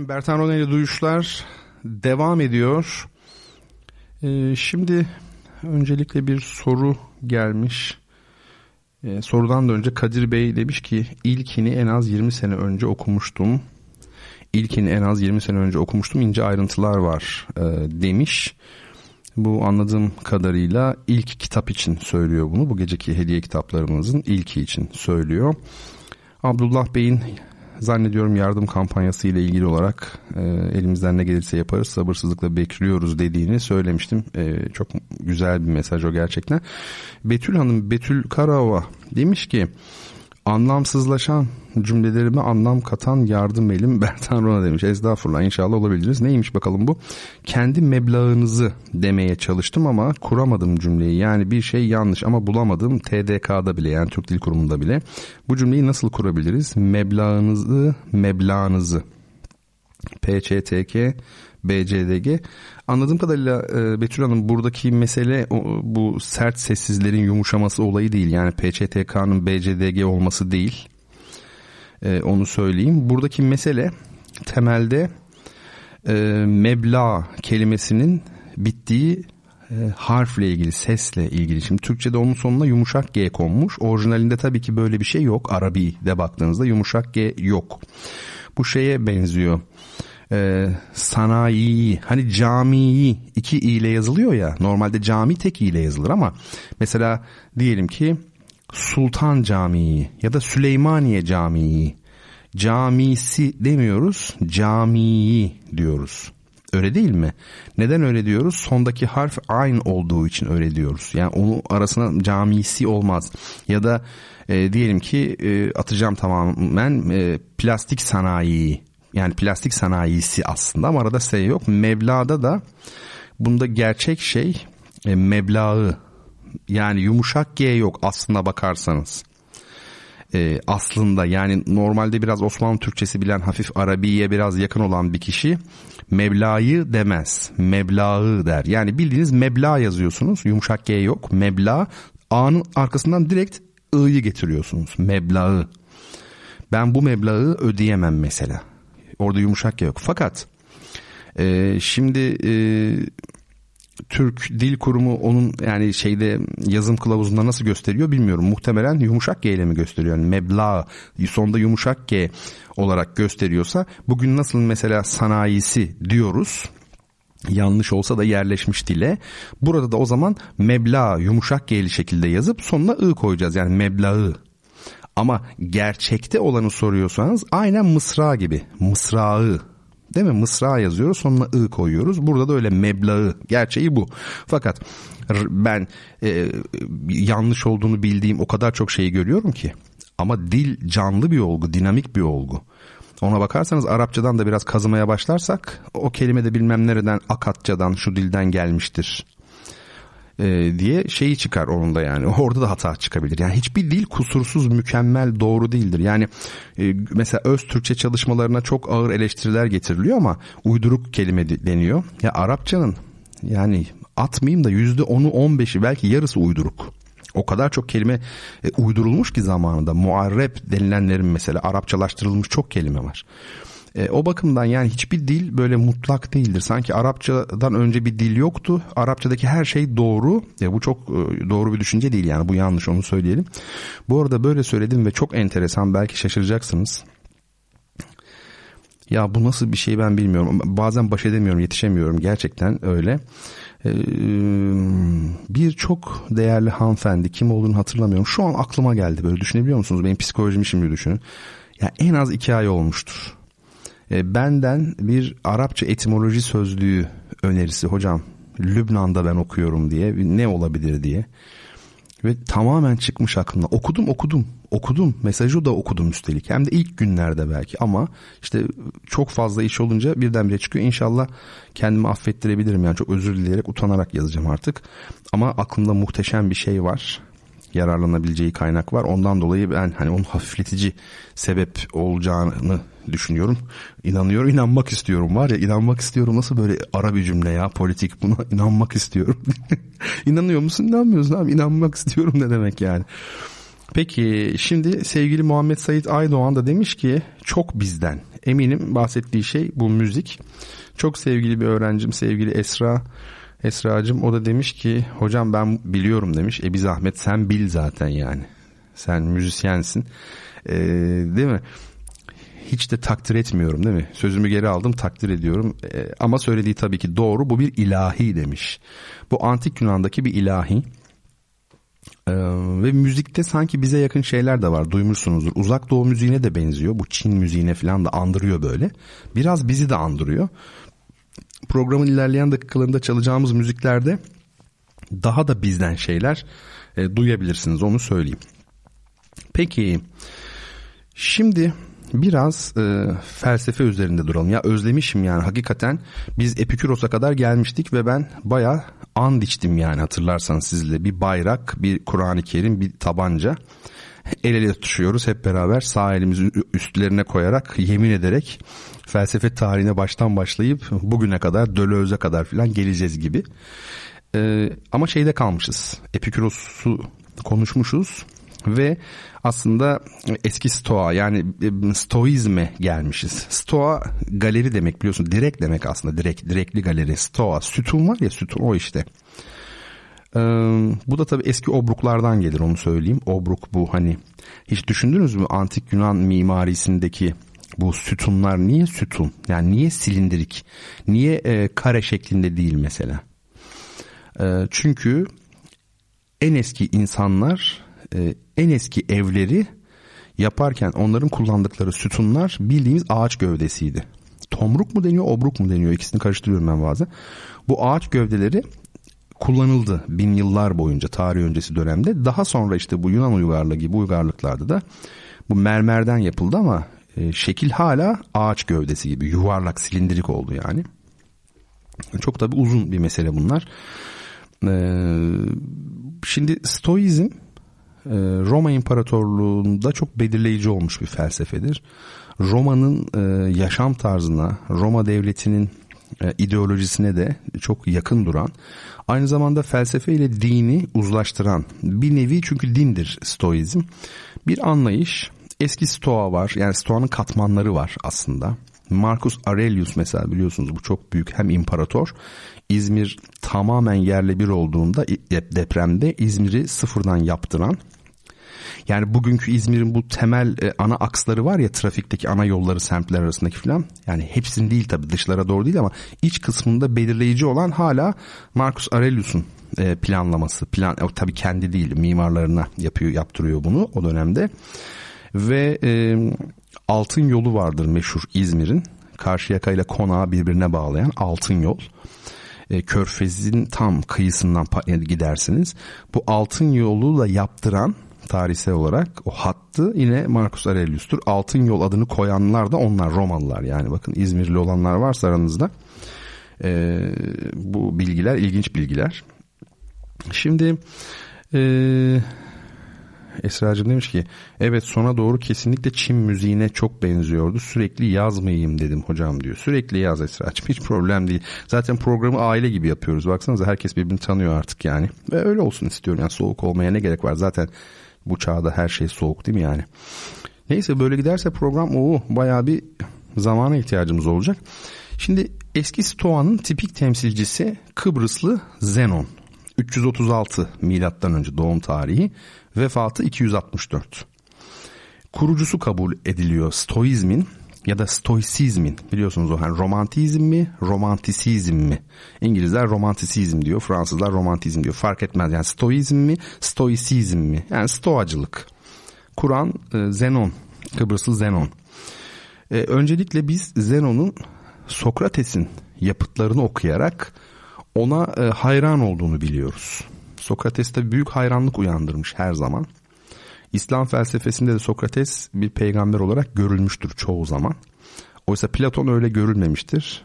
Bertan ile duyuşlar devam ediyor. Ee, şimdi öncelikle bir soru gelmiş. Ee, sorudan da önce Kadir Bey demiş ki ilkini en az 20 sene önce okumuştum. İlkini en az 20 sene önce okumuştum. İnce ayrıntılar var e, demiş. Bu anladığım kadarıyla ilk kitap için söylüyor bunu. Bu geceki hediye kitaplarımızın ilki için söylüyor. Abdullah Bey'in zannediyorum yardım kampanyası ile ilgili olarak e, elimizden ne gelirse yaparız sabırsızlıkla bekliyoruz dediğini söylemiştim. E, çok güzel bir mesaj o gerçekten. Betül Hanım Betül Karaova demiş ki anlamsızlaşan cümlelerime anlam katan yardım elim Bertan Rona demiş. Estağfurullah inşallah olabiliriz. Neymiş bakalım bu? Kendi meblağınızı demeye çalıştım ama kuramadım cümleyi. Yani bir şey yanlış ama bulamadım TDK'da bile yani Türk Dil Kurumu'nda bile. Bu cümleyi nasıl kurabiliriz? Meblağınızı, meblağınızı. PÇTK BCDG. Anladığım kadarıyla e, Betül Hanım buradaki mesele bu sert sessizlerin yumuşaması olayı değil. Yani PÇTK'nın BCDG olması değil. E, onu söyleyeyim. Buradaki mesele temelde e, meblağ kelimesinin bittiği harfle ilgili, sesle ilgili. Şimdi Türkçe'de onun sonuna yumuşak G konmuş. Orijinalinde tabii ki böyle bir şey yok. Arabi'de baktığınızda yumuşak G yok. Bu şeye benziyor e, sanayi hani camiyi iki i ile yazılıyor ya normalde cami tek i ile yazılır ama mesela diyelim ki Sultan Camii ya da Süleymaniye Camii camisi demiyoruz camiyi diyoruz. Öyle değil mi? Neden öyle diyoruz? Sondaki harf aynı olduğu için öyle diyoruz. Yani onu arasına camisi olmaz. Ya da e, diyelim ki e, atacağım tamamen e, plastik sanayi yani plastik sanayisi aslında ama arada S yok. Mevla'da da bunda gerçek şey e, meblağı yani yumuşak G yok aslında bakarsanız. E, aslında yani normalde biraz Osmanlı Türkçesi bilen hafif Arabiye biraz yakın olan bir kişi meblağı demez. Meblağı der. Yani bildiğiniz meblağ yazıyorsunuz. Yumuşak G yok. Meblağ A'nın arkasından direkt I'yı getiriyorsunuz. Meblağı. Ben bu meblağı ödeyemem mesela. Orada yumuşak yok. Fakat e, şimdi e, Türk Dil Kurumu onun yani şeyde yazım kılavuzunda nasıl gösteriyor bilmiyorum. Muhtemelen yumuşak G ile mi gösteriyor? Yani meblağ sonda yumuşak G olarak gösteriyorsa bugün nasıl mesela sanayisi diyoruz yanlış olsa da yerleşmiş dile. Burada da o zaman meblağ yumuşak G'li şekilde yazıp sonuna ı koyacağız. Yani meblağı ama gerçekte olanı soruyorsanız aynen mısra gibi. Mısrağı değil mi? Mısra yazıyoruz sonuna ı koyuyoruz. Burada da öyle meblağı. Gerçeği bu. Fakat ben e, yanlış olduğunu bildiğim o kadar çok şeyi görüyorum ki. Ama dil canlı bir olgu, dinamik bir olgu. Ona bakarsanız Arapçadan da biraz kazımaya başlarsak o kelime de bilmem nereden Akatçadan şu dilden gelmiştir e, diye şeyi çıkar onun da yani. Orada da hata çıkabilir. Yani hiçbir dil kusursuz, mükemmel, doğru değildir. Yani e, mesela öz Türkçe çalışmalarına çok ağır eleştiriler getiriliyor ama uyduruk kelime deniyor. Ya Arapçanın yani atmayayım da yüzde onu on beşi belki yarısı uyduruk. O kadar çok kelime e, uydurulmuş ki zamanında. Muarrep denilenlerin mesela Arapçalaştırılmış çok kelime var. E, o bakımdan yani hiçbir dil böyle mutlak değildir. Sanki Arapçadan önce bir dil yoktu. Arapçadaki her şey doğru. Ya bu çok e, doğru bir düşünce değil yani bu yanlış onu söyleyelim. Bu arada böyle söyledim ve çok enteresan belki şaşıracaksınız. Ya bu nasıl bir şey ben bilmiyorum. Bazen baş edemiyorum, yetişemiyorum. Gerçekten öyle. Ee, Birçok değerli hanımefendi kim olduğunu hatırlamıyorum. Şu an aklıma geldi böyle düşünebiliyor musunuz? Benim psikolojimi şimdi düşünün. Ya en az iki ay olmuştur. Ee, benden bir Arapça etimoloji sözlüğü önerisi hocam. Lübnan'da ben okuyorum diye ne olabilir diye. Ve tamamen çıkmış aklımda. Okudum okudum okudum. Mesajı da okudum üstelik. Hem de ilk günlerde belki ama işte çok fazla iş olunca birdenbire çıkıyor. İnşallah kendimi affettirebilirim. Yani çok özür dileyerek utanarak yazacağım artık. Ama aklımda muhteşem bir şey var yararlanabileceği kaynak var. Ondan dolayı ben hani onun hafifletici sebep olacağını düşünüyorum. İnanıyorum, inanmak istiyorum var ya inanmak istiyorum nasıl böyle ara bir cümle ya politik buna inanmak istiyorum. İnanıyor musun? İnanmıyorsun abi. İnanmak istiyorum ne demek yani. Peki şimdi sevgili Muhammed Said Aydoğan da demiş ki çok bizden. Eminim bahsettiği şey bu müzik. Çok sevgili bir öğrencim sevgili Esra Esra'cığım o da demiş ki hocam ben biliyorum demiş. E bir zahmet sen bil zaten yani. Sen müzisyensin. Ee, değil mi? Hiç de takdir etmiyorum değil mi? Sözümü geri aldım takdir ediyorum. Ee, ama söylediği tabii ki doğru bu bir ilahi demiş. Bu antik Yunan'daki bir ilahi. Ee, ve müzikte sanki bize yakın şeyler de var duymuşsunuzdur. Uzak doğu müziğine de benziyor. Bu Çin müziğine falan da andırıyor böyle. Biraz bizi de andırıyor. Programın ilerleyen dakikalarında çalacağımız müziklerde daha da bizden şeyler e, duyabilirsiniz onu söyleyeyim. Peki şimdi biraz e, felsefe üzerinde duralım. Ya özlemişim yani hakikaten biz Epiküros'a kadar gelmiştik ve ben baya and içtim yani hatırlarsanız sizle. Bir bayrak, bir Kur'an-ı Kerim, bir tabanca. El ele tutuşuyoruz hep beraber sağ elimizi üstlerine koyarak yemin ederek felsefe tarihine baştan başlayıp bugüne kadar Döloz'e kadar filan geleceğiz gibi. Ee, ama şeyde kalmışız. Epiküros'u konuşmuşuz ve aslında eski stoa yani e, stoizme gelmişiz. Stoa galeri demek biliyorsun direkt demek aslında direkt direkli galeri stoa sütun var ya sütun o işte. Ee, bu da tabii eski obruklardan gelir onu söyleyeyim. Obruk bu hani hiç düşündünüz mü antik Yunan mimarisindeki bu sütunlar niye sütun? Yani niye silindirik? Niye e, kare şeklinde değil mesela? E, çünkü en eski insanlar e, en eski evleri yaparken onların kullandıkları sütunlar bildiğimiz ağaç gövdesiydi. Tomruk mu deniyor, obruk mu deniyor? İkisini karıştırıyorum ben bazen. Bu ağaç gövdeleri kullanıldı bin yıllar boyunca tarih öncesi dönemde. Daha sonra işte bu Yunan uygarlığı gibi uygarlıklarda da bu mermerden yapıldı ama e, şekil hala ağaç gövdesi gibi yuvarlak silindirik oldu yani. Çok tabi uzun bir mesele bunlar. E, şimdi stoizm Roma İmparatorluğu'nda çok belirleyici olmuş bir felsefedir. Roma'nın e, yaşam tarzına, Roma devletinin e, ideolojisine de çok yakın duran, aynı zamanda felsefe ile dini uzlaştıran bir nevi çünkü dindir stoizm. Bir anlayış, eski stoa var yani stoanın katmanları var aslında. Marcus Aurelius mesela biliyorsunuz bu çok büyük hem imparator. İzmir tamamen yerle bir olduğunda depremde İzmir'i sıfırdan yaptıran yani bugünkü İzmir'in bu temel e, ana aksları var ya trafikteki ana yolları semtler arasındaki falan. Yani hepsinin değil tabii dışlara doğru değil ama iç kısmında belirleyici olan hala Marcus Aurelius'un e, planlaması. Plan e, tabii kendi değil mimarlarına yapıyor yaptırıyor bunu o dönemde. Ve e, altın yolu vardır meşhur İzmir'in. Karşıyaka ile konağı birbirine bağlayan altın yol. E, Körfez'in tam kıyısından gidersiniz. Bu altın yolu da yaptıran tarihsel olarak o hattı yine Marcus Aurelius'tur. Altın Yol adını koyanlar da onlar Romalılar yani bakın İzmirli olanlar varsa aranızda e, bu bilgiler ilginç bilgiler. Şimdi e, Esra'cığım demiş ki evet sona doğru kesinlikle Çin müziğine çok benziyordu. Sürekli yazmayayım dedim hocam diyor. Sürekli yaz Esra'cığım hiç problem değil. Zaten programı aile gibi yapıyoruz. Baksanıza herkes birbirini tanıyor artık yani. Ve öyle olsun istiyorum yani soğuk olmaya ne gerek var. Zaten bu çağda her şey soğuk değil mi yani? Neyse böyle giderse program o bayağı bir Zamana ihtiyacımız olacak. Şimdi eski Stoa'nın tipik temsilcisi Kıbrıslı Zenon. 336 milattan önce doğum tarihi, vefatı 264. Kurucusu kabul ediliyor Stoizmin ya da stoisizmin. Biliyorsunuz o hani romantizm mi romantisizm mi? İngilizler romantisizm diyor Fransızlar romantizm diyor. Fark etmez. Yani stoizm mi stoisizm mi? Yani stoacılık. Kur'an e, Zenon Kıbrıslı Zenon. E, öncelikle biz Zenon'un Sokrates'in yapıtlarını okuyarak ona e, hayran olduğunu biliyoruz. Sokrates'te büyük hayranlık uyandırmış her zaman. İslam felsefesinde de Sokrates bir peygamber olarak görülmüştür çoğu zaman. Oysa Platon öyle görülmemiştir.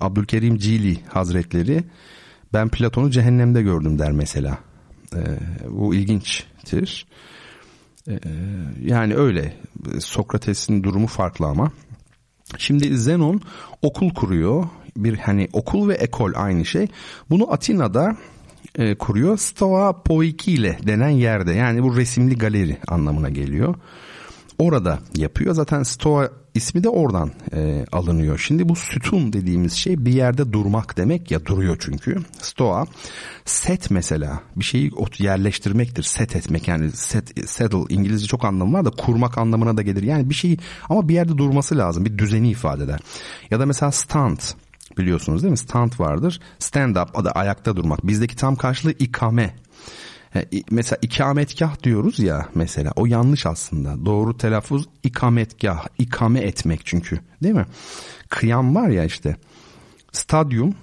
Abdülkerim Cili Hazretleri ben Platon'u cehennemde gördüm der mesela. Ee, bu ilginçtir. Ee, yani öyle Sokrates'in durumu farklı ama. Şimdi Zenon okul kuruyor. Bir hani okul ve ekol aynı şey. Bunu Atina'da e, kuruyor. Stoa Poikile denen yerde yani bu resimli galeri anlamına geliyor. Orada yapıyor. Zaten Stoa ismi de oradan e, alınıyor. Şimdi bu sütun dediğimiz şey bir yerde durmak demek ya duruyor çünkü. Stoa set mesela bir şeyi yerleştirmektir. Set etmek yani set, settle İngilizce çok anlamı var da kurmak anlamına da gelir. Yani bir şeyi ama bir yerde durması lazım. Bir düzeni ifade eder. Ya da mesela stand biliyorsunuz değil mi? Stand vardır. Stand up adı ayakta durmak. Bizdeki tam karşılığı ikame. Mesela ikametgah diyoruz ya mesela o yanlış aslında. Doğru telaffuz ikametgah, ikame etmek çünkü değil mi? Kıyam var ya işte. Stadyum,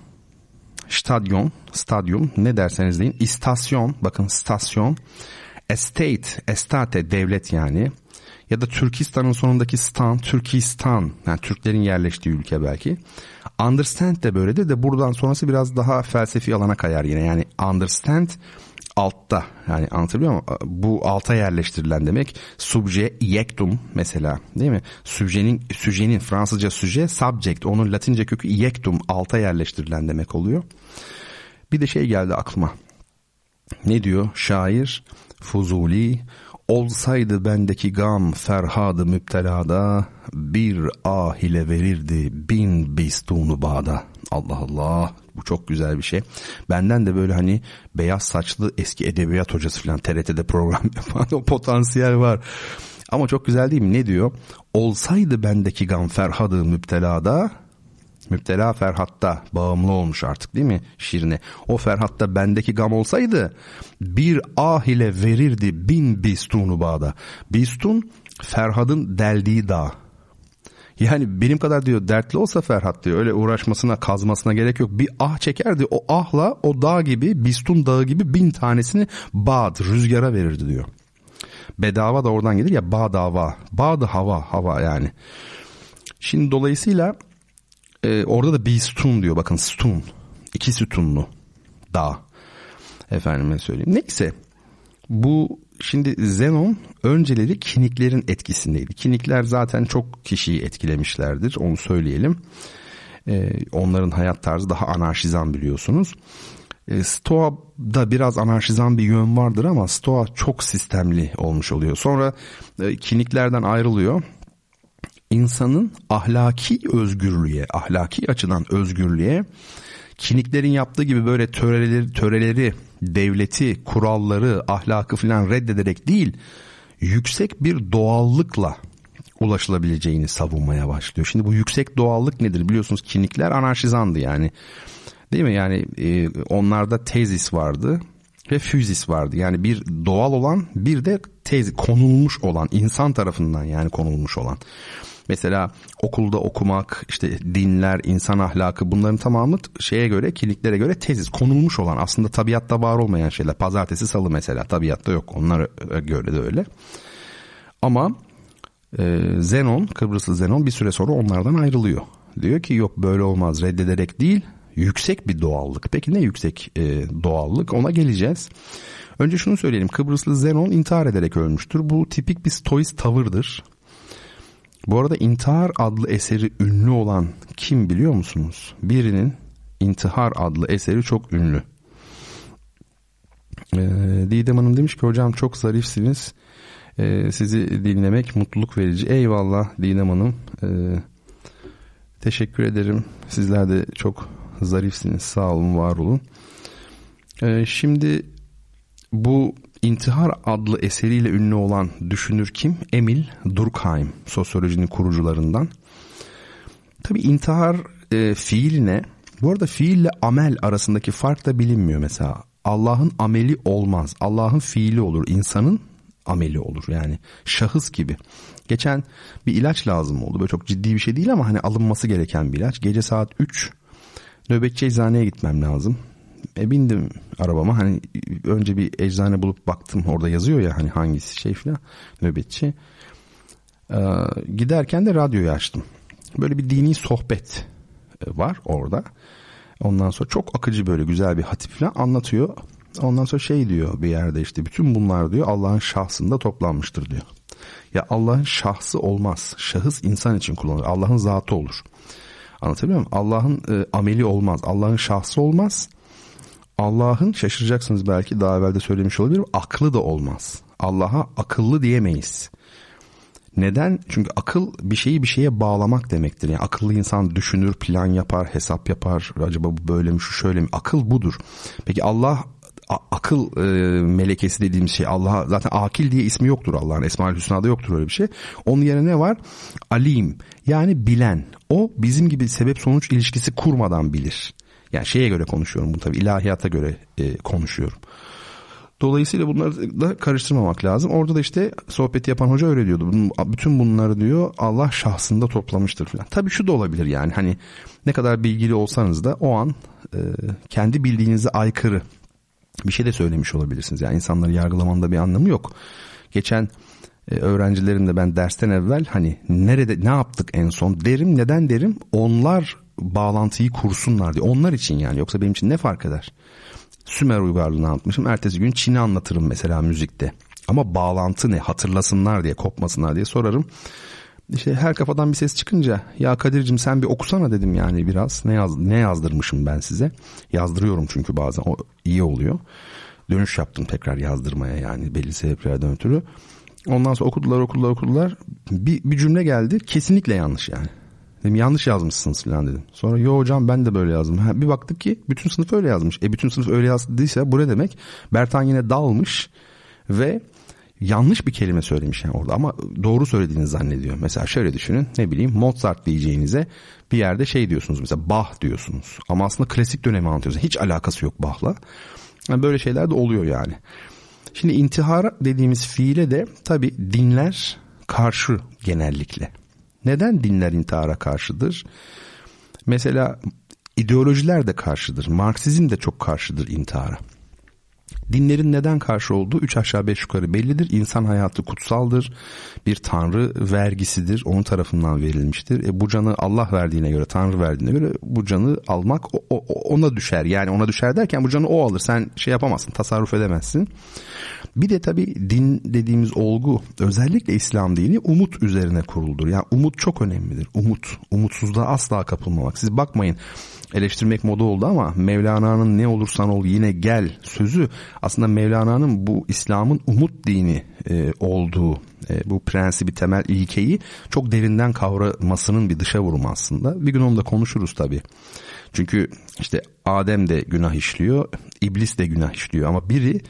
stadyon, stadyum ne derseniz deyin. İstasyon, bakın stasyon. Estate, estate devlet yani ya da Türkistan'ın sonundaki stan, Türkistan yani Türklerin yerleştiği ülke belki. Understand de böyledir de buradan sonrası biraz daha felsefi alana kayar yine. Yani understand altta yani anlatabiliyor muyum? Bu alta yerleştirilen demek. Subje, iectum mesela değil mi? Subjenin, süjenin Fransızca suje, subject onun Latince kökü iectum alta yerleştirilen demek oluyor. Bir de şey geldi aklıma. Ne diyor şair? Fuzuli Olsaydı bendeki gam ferhadı müptelada bir ah ile verirdi bin bistunu bağda. Allah Allah bu çok güzel bir şey. Benden de böyle hani beyaz saçlı eski edebiyat hocası falan TRT'de program yapan o potansiyel var. Ama çok güzel değil mi? Ne diyor? Olsaydı bendeki gam ferhadı müptelada Müptela Ferhat'ta bağımlı olmuş artık değil mi şirine? O Ferhat'ta bendeki gam olsaydı bir ah ile verirdi bin bistunu bağda. Bistun Ferhat'ın deldiği dağ. Yani benim kadar diyor dertli olsa Ferhat diyor öyle uğraşmasına kazmasına gerek yok. Bir ah çekerdi o ahla o dağ gibi Bistun dağı gibi bin tanesini bağd rüzgara verirdi diyor. Bedava da oradan gelir ya bağ dava. Bağdı hava hava yani. Şimdi dolayısıyla e, orada da bir sütun diyor. Bakın sütun. İki sütunlu dağ. Efendime söyleyeyim. Neyse. Bu şimdi Zenon önceleri kiniklerin etkisindeydi. Kinikler zaten çok kişiyi etkilemişlerdir. Onu söyleyelim. E, onların hayat tarzı daha anarşizan biliyorsunuz. E, Stoa'da biraz anarşizan bir yön vardır ama Stoa çok sistemli olmuş oluyor. Sonra e, kiniklerden ayrılıyor insanın ahlaki özgürlüğe, ahlaki açıdan özgürlüğe kiniklerin yaptığı gibi böyle töreleri, töreleri, devleti, kuralları, ahlakı falan reddederek değil, yüksek bir doğallıkla ulaşılabileceğini savunmaya başlıyor. Şimdi bu yüksek doğallık nedir? Biliyorsunuz kinikler anarşizandı yani. Değil mi? Yani e, onlarda tezis vardı ve füzis vardı. Yani bir doğal olan bir de tez konulmuş olan insan tarafından yani konulmuş olan. Mesela okulda okumak, işte dinler, insan ahlakı bunların tamamı şeye göre, kiliklere göre tezis konulmuş olan aslında tabiatta var olmayan şeyler. Pazartesi, salı mesela tabiatta yok. Onlar göre de öyle. Ama e, Zenon, Kıbrıslı Zenon bir süre sonra onlardan ayrılıyor. Diyor ki yok böyle olmaz reddederek değil yüksek bir doğallık. Peki ne yüksek e, doğallık ona geleceğiz. Önce şunu söyleyelim Kıbrıslı Zenon intihar ederek ölmüştür. Bu tipik bir stoist tavırdır. Bu arada İntihar adlı eseri ünlü olan kim biliyor musunuz? Birinin İntihar adlı eseri çok ünlü. Ee, Didem Hanım demiş ki hocam çok zarifsiniz. Ee, sizi dinlemek mutluluk verici. Eyvallah Didem Hanım. Ee, Teşekkür ederim. Sizler de çok zarifsiniz. Sağ olun, var olun. Ee, şimdi bu İntihar adlı eseriyle ünlü olan düşünür kim? Emil Durkheim, sosyolojinin kurucularından. Tabi intihar e, fiiline, bu arada fiille amel arasındaki fark da bilinmiyor mesela. Allah'ın ameli olmaz. Allah'ın fiili olur. İnsanın ameli olur yani. Şahıs gibi. Geçen bir ilaç lazım oldu. Böyle çok ciddi bir şey değil ama hani alınması gereken bir ilaç. Gece saat 3 nöbetçi eczaneye gitmem lazım. E bindim arabama hani önce bir eczane bulup baktım orada yazıyor ya hani hangisi şey filan nöbetçi. Ee, giderken de radyoyu açtım. Böyle bir dini sohbet e, var orada. Ondan sonra çok akıcı böyle güzel bir hatip falan anlatıyor. Ondan sonra şey diyor bir yerde işte bütün bunlar diyor Allah'ın şahsında toplanmıştır diyor. Ya Allah'ın şahsı olmaz. Şahıs insan için kullanılır. Allah'ın zatı olur. Anlatabiliyor muyum? Allah'ın e, ameli olmaz. Allah'ın şahsı olmaz. Allah'ın şaşıracaksınız belki daha evvel de söylemiş olabilirim aklı da olmaz. Allah'a akıllı diyemeyiz. Neden? Çünkü akıl bir şeyi bir şeye bağlamak demektir. Yani akıllı insan düşünür, plan yapar, hesap yapar. Acaba bu böyle mi, şu şöyle mi? Akıl budur. Peki Allah akıl e, melekesi dediğimiz şey Allah zaten akil diye ismi yoktur Allah'ın Esmaül Hüsna'da yoktur öyle bir şey. Onun yerine ne var? Alim yani bilen. O bizim gibi sebep sonuç ilişkisi kurmadan bilir. Yani şeye göre konuşuyorum bu tabii ilahiyata göre e, konuşuyorum. Dolayısıyla bunları da karıştırmamak lazım. Orada da işte sohbeti yapan hoca öyle diyordu. Bütün bunları diyor Allah şahsında toplamıştır falan. Tabii şu da olabilir yani hani ne kadar bilgili olsanız da o an e, kendi bildiğinize aykırı bir şey de söylemiş olabilirsiniz. Yani insanları yargılamanda bir anlamı yok. Geçen e, öğrencilerimle ben dersten evvel hani nerede ne yaptık en son derim. Neden derim? Onlar bağlantıyı kursunlar diye. Onlar için yani yoksa benim için ne fark eder? Sümer uygarlığını anlatmışım. Ertesi gün Çin'i anlatırım mesela müzikte. Ama bağlantı ne? Hatırlasınlar diye, kopmasınlar diye sorarım. İşte her kafadan bir ses çıkınca ya Kadir'cim sen bir okusana dedim yani biraz. Ne yaz ne yazdırmışım ben size? Yazdırıyorum çünkü bazen o iyi oluyor. Dönüş yaptım tekrar yazdırmaya yani belli sebeplerden ötürü. Ondan sonra okudular okudular okudular. Bir, bir cümle geldi kesinlikle yanlış yani. Dedim yanlış yazmışsınız falan dedim. Sonra yo hocam ben de böyle yazdım. Ha, bir baktık ki bütün sınıf öyle yazmış. E bütün sınıf öyle yazdıysa bu ne demek? Bertan yine dalmış ve yanlış bir kelime söylemiş yani orada ama doğru söylediğini zannediyor. Mesela şöyle düşünün ne bileyim Mozart diyeceğinize bir yerde şey diyorsunuz mesela Bach diyorsunuz. Ama aslında klasik dönemi anlatıyorsunuz. Hiç alakası yok Bach'la. Yani böyle şeyler de oluyor yani. Şimdi intihar dediğimiz fiile de tabi dinler karşı genellikle. Neden dinler intihara karşıdır? Mesela ideolojiler de karşıdır. Marksizm de çok karşıdır intihara. Dinlerin neden karşı olduğu üç aşağı beş yukarı bellidir. İnsan hayatı kutsaldır. Bir tanrı vergisidir. Onun tarafından verilmiştir. E, bu canı Allah verdiğine göre, tanrı verdiğine göre bu canı almak o, o, ona düşer. Yani ona düşer derken bu canı o alır. Sen şey yapamazsın, tasarruf edemezsin. Bir de tabii din dediğimiz olgu özellikle İslam dini umut üzerine kuruldur. Yani umut çok önemlidir. Umut, umutsuzluğa asla kapılmamak. Siz bakmayın eleştirmek moda oldu ama Mevlana'nın ne olursan ol yine gel sözü aslında Mevlana'nın bu İslam'ın umut dini e, olduğu e, bu prensibi temel ilkeyi çok derinden kavramasının bir dışa vurumu aslında. Bir gün onu da konuşuruz tabii. Çünkü işte Adem de günah işliyor, iblis de günah işliyor ama biri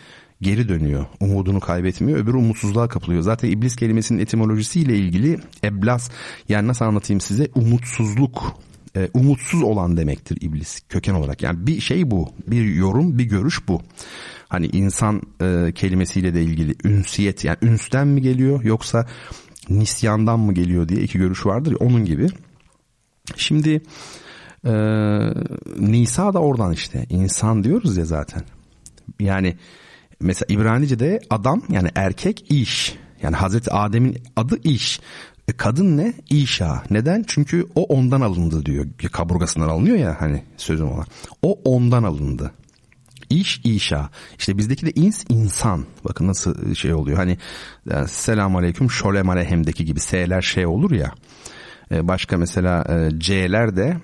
geri dönüyor. Umudunu kaybetmiyor. Öbürü umutsuzluğa kapılıyor. Zaten iblis kelimesinin etimolojisiyle ilgili eblas yani nasıl anlatayım size umutsuzluk e, umutsuz olan demektir iblis köken olarak. Yani bir şey bu. Bir yorum, bir görüş bu. Hani insan e, kelimesiyle de ilgili ünsiyet yani ünsten mi geliyor yoksa nisyandan mı geliyor diye iki görüş vardır onun gibi. Şimdi e, Nisa da oradan işte insan diyoruz ya zaten. Yani mesela İbranice'de adam yani erkek iş. Yani Hazreti Adem'in adı iş. E kadın ne? İşa. Neden? Çünkü o ondan alındı diyor. Kaburgasından alınıyor ya hani sözüm olan. O ondan alındı. İş işa. İşte bizdeki de ins insan. Bakın nasıl şey oluyor. Hani e, selam aleyküm şolem aleyhemdeki gibi S'ler şey olur ya. E, başka mesela e, C'ler de e,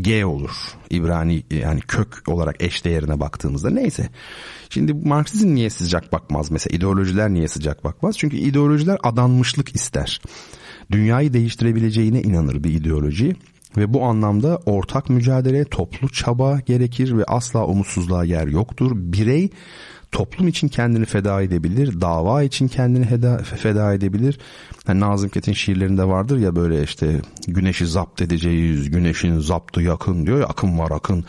G olur. İbrani yani kök olarak eşdeğerine baktığımızda neyse. Şimdi Marksizm niye sıcak bakmaz mesela ideolojiler niye sıcak bakmaz? Çünkü ideolojiler adanmışlık ister. dünyayı değiştirebileceğine inanır bir ideoloji ve bu anlamda ortak mücadele, toplu çaba gerekir ve asla umutsuzluğa yer yoktur. Birey toplum için kendini feda edebilir, dava için kendini heda, feda edebilir. Yani Nazım Hikmet'in şiirlerinde vardır ya böyle işte güneşi zapt edeceğiz, güneşin zaptı yakın diyor ya akın var akın.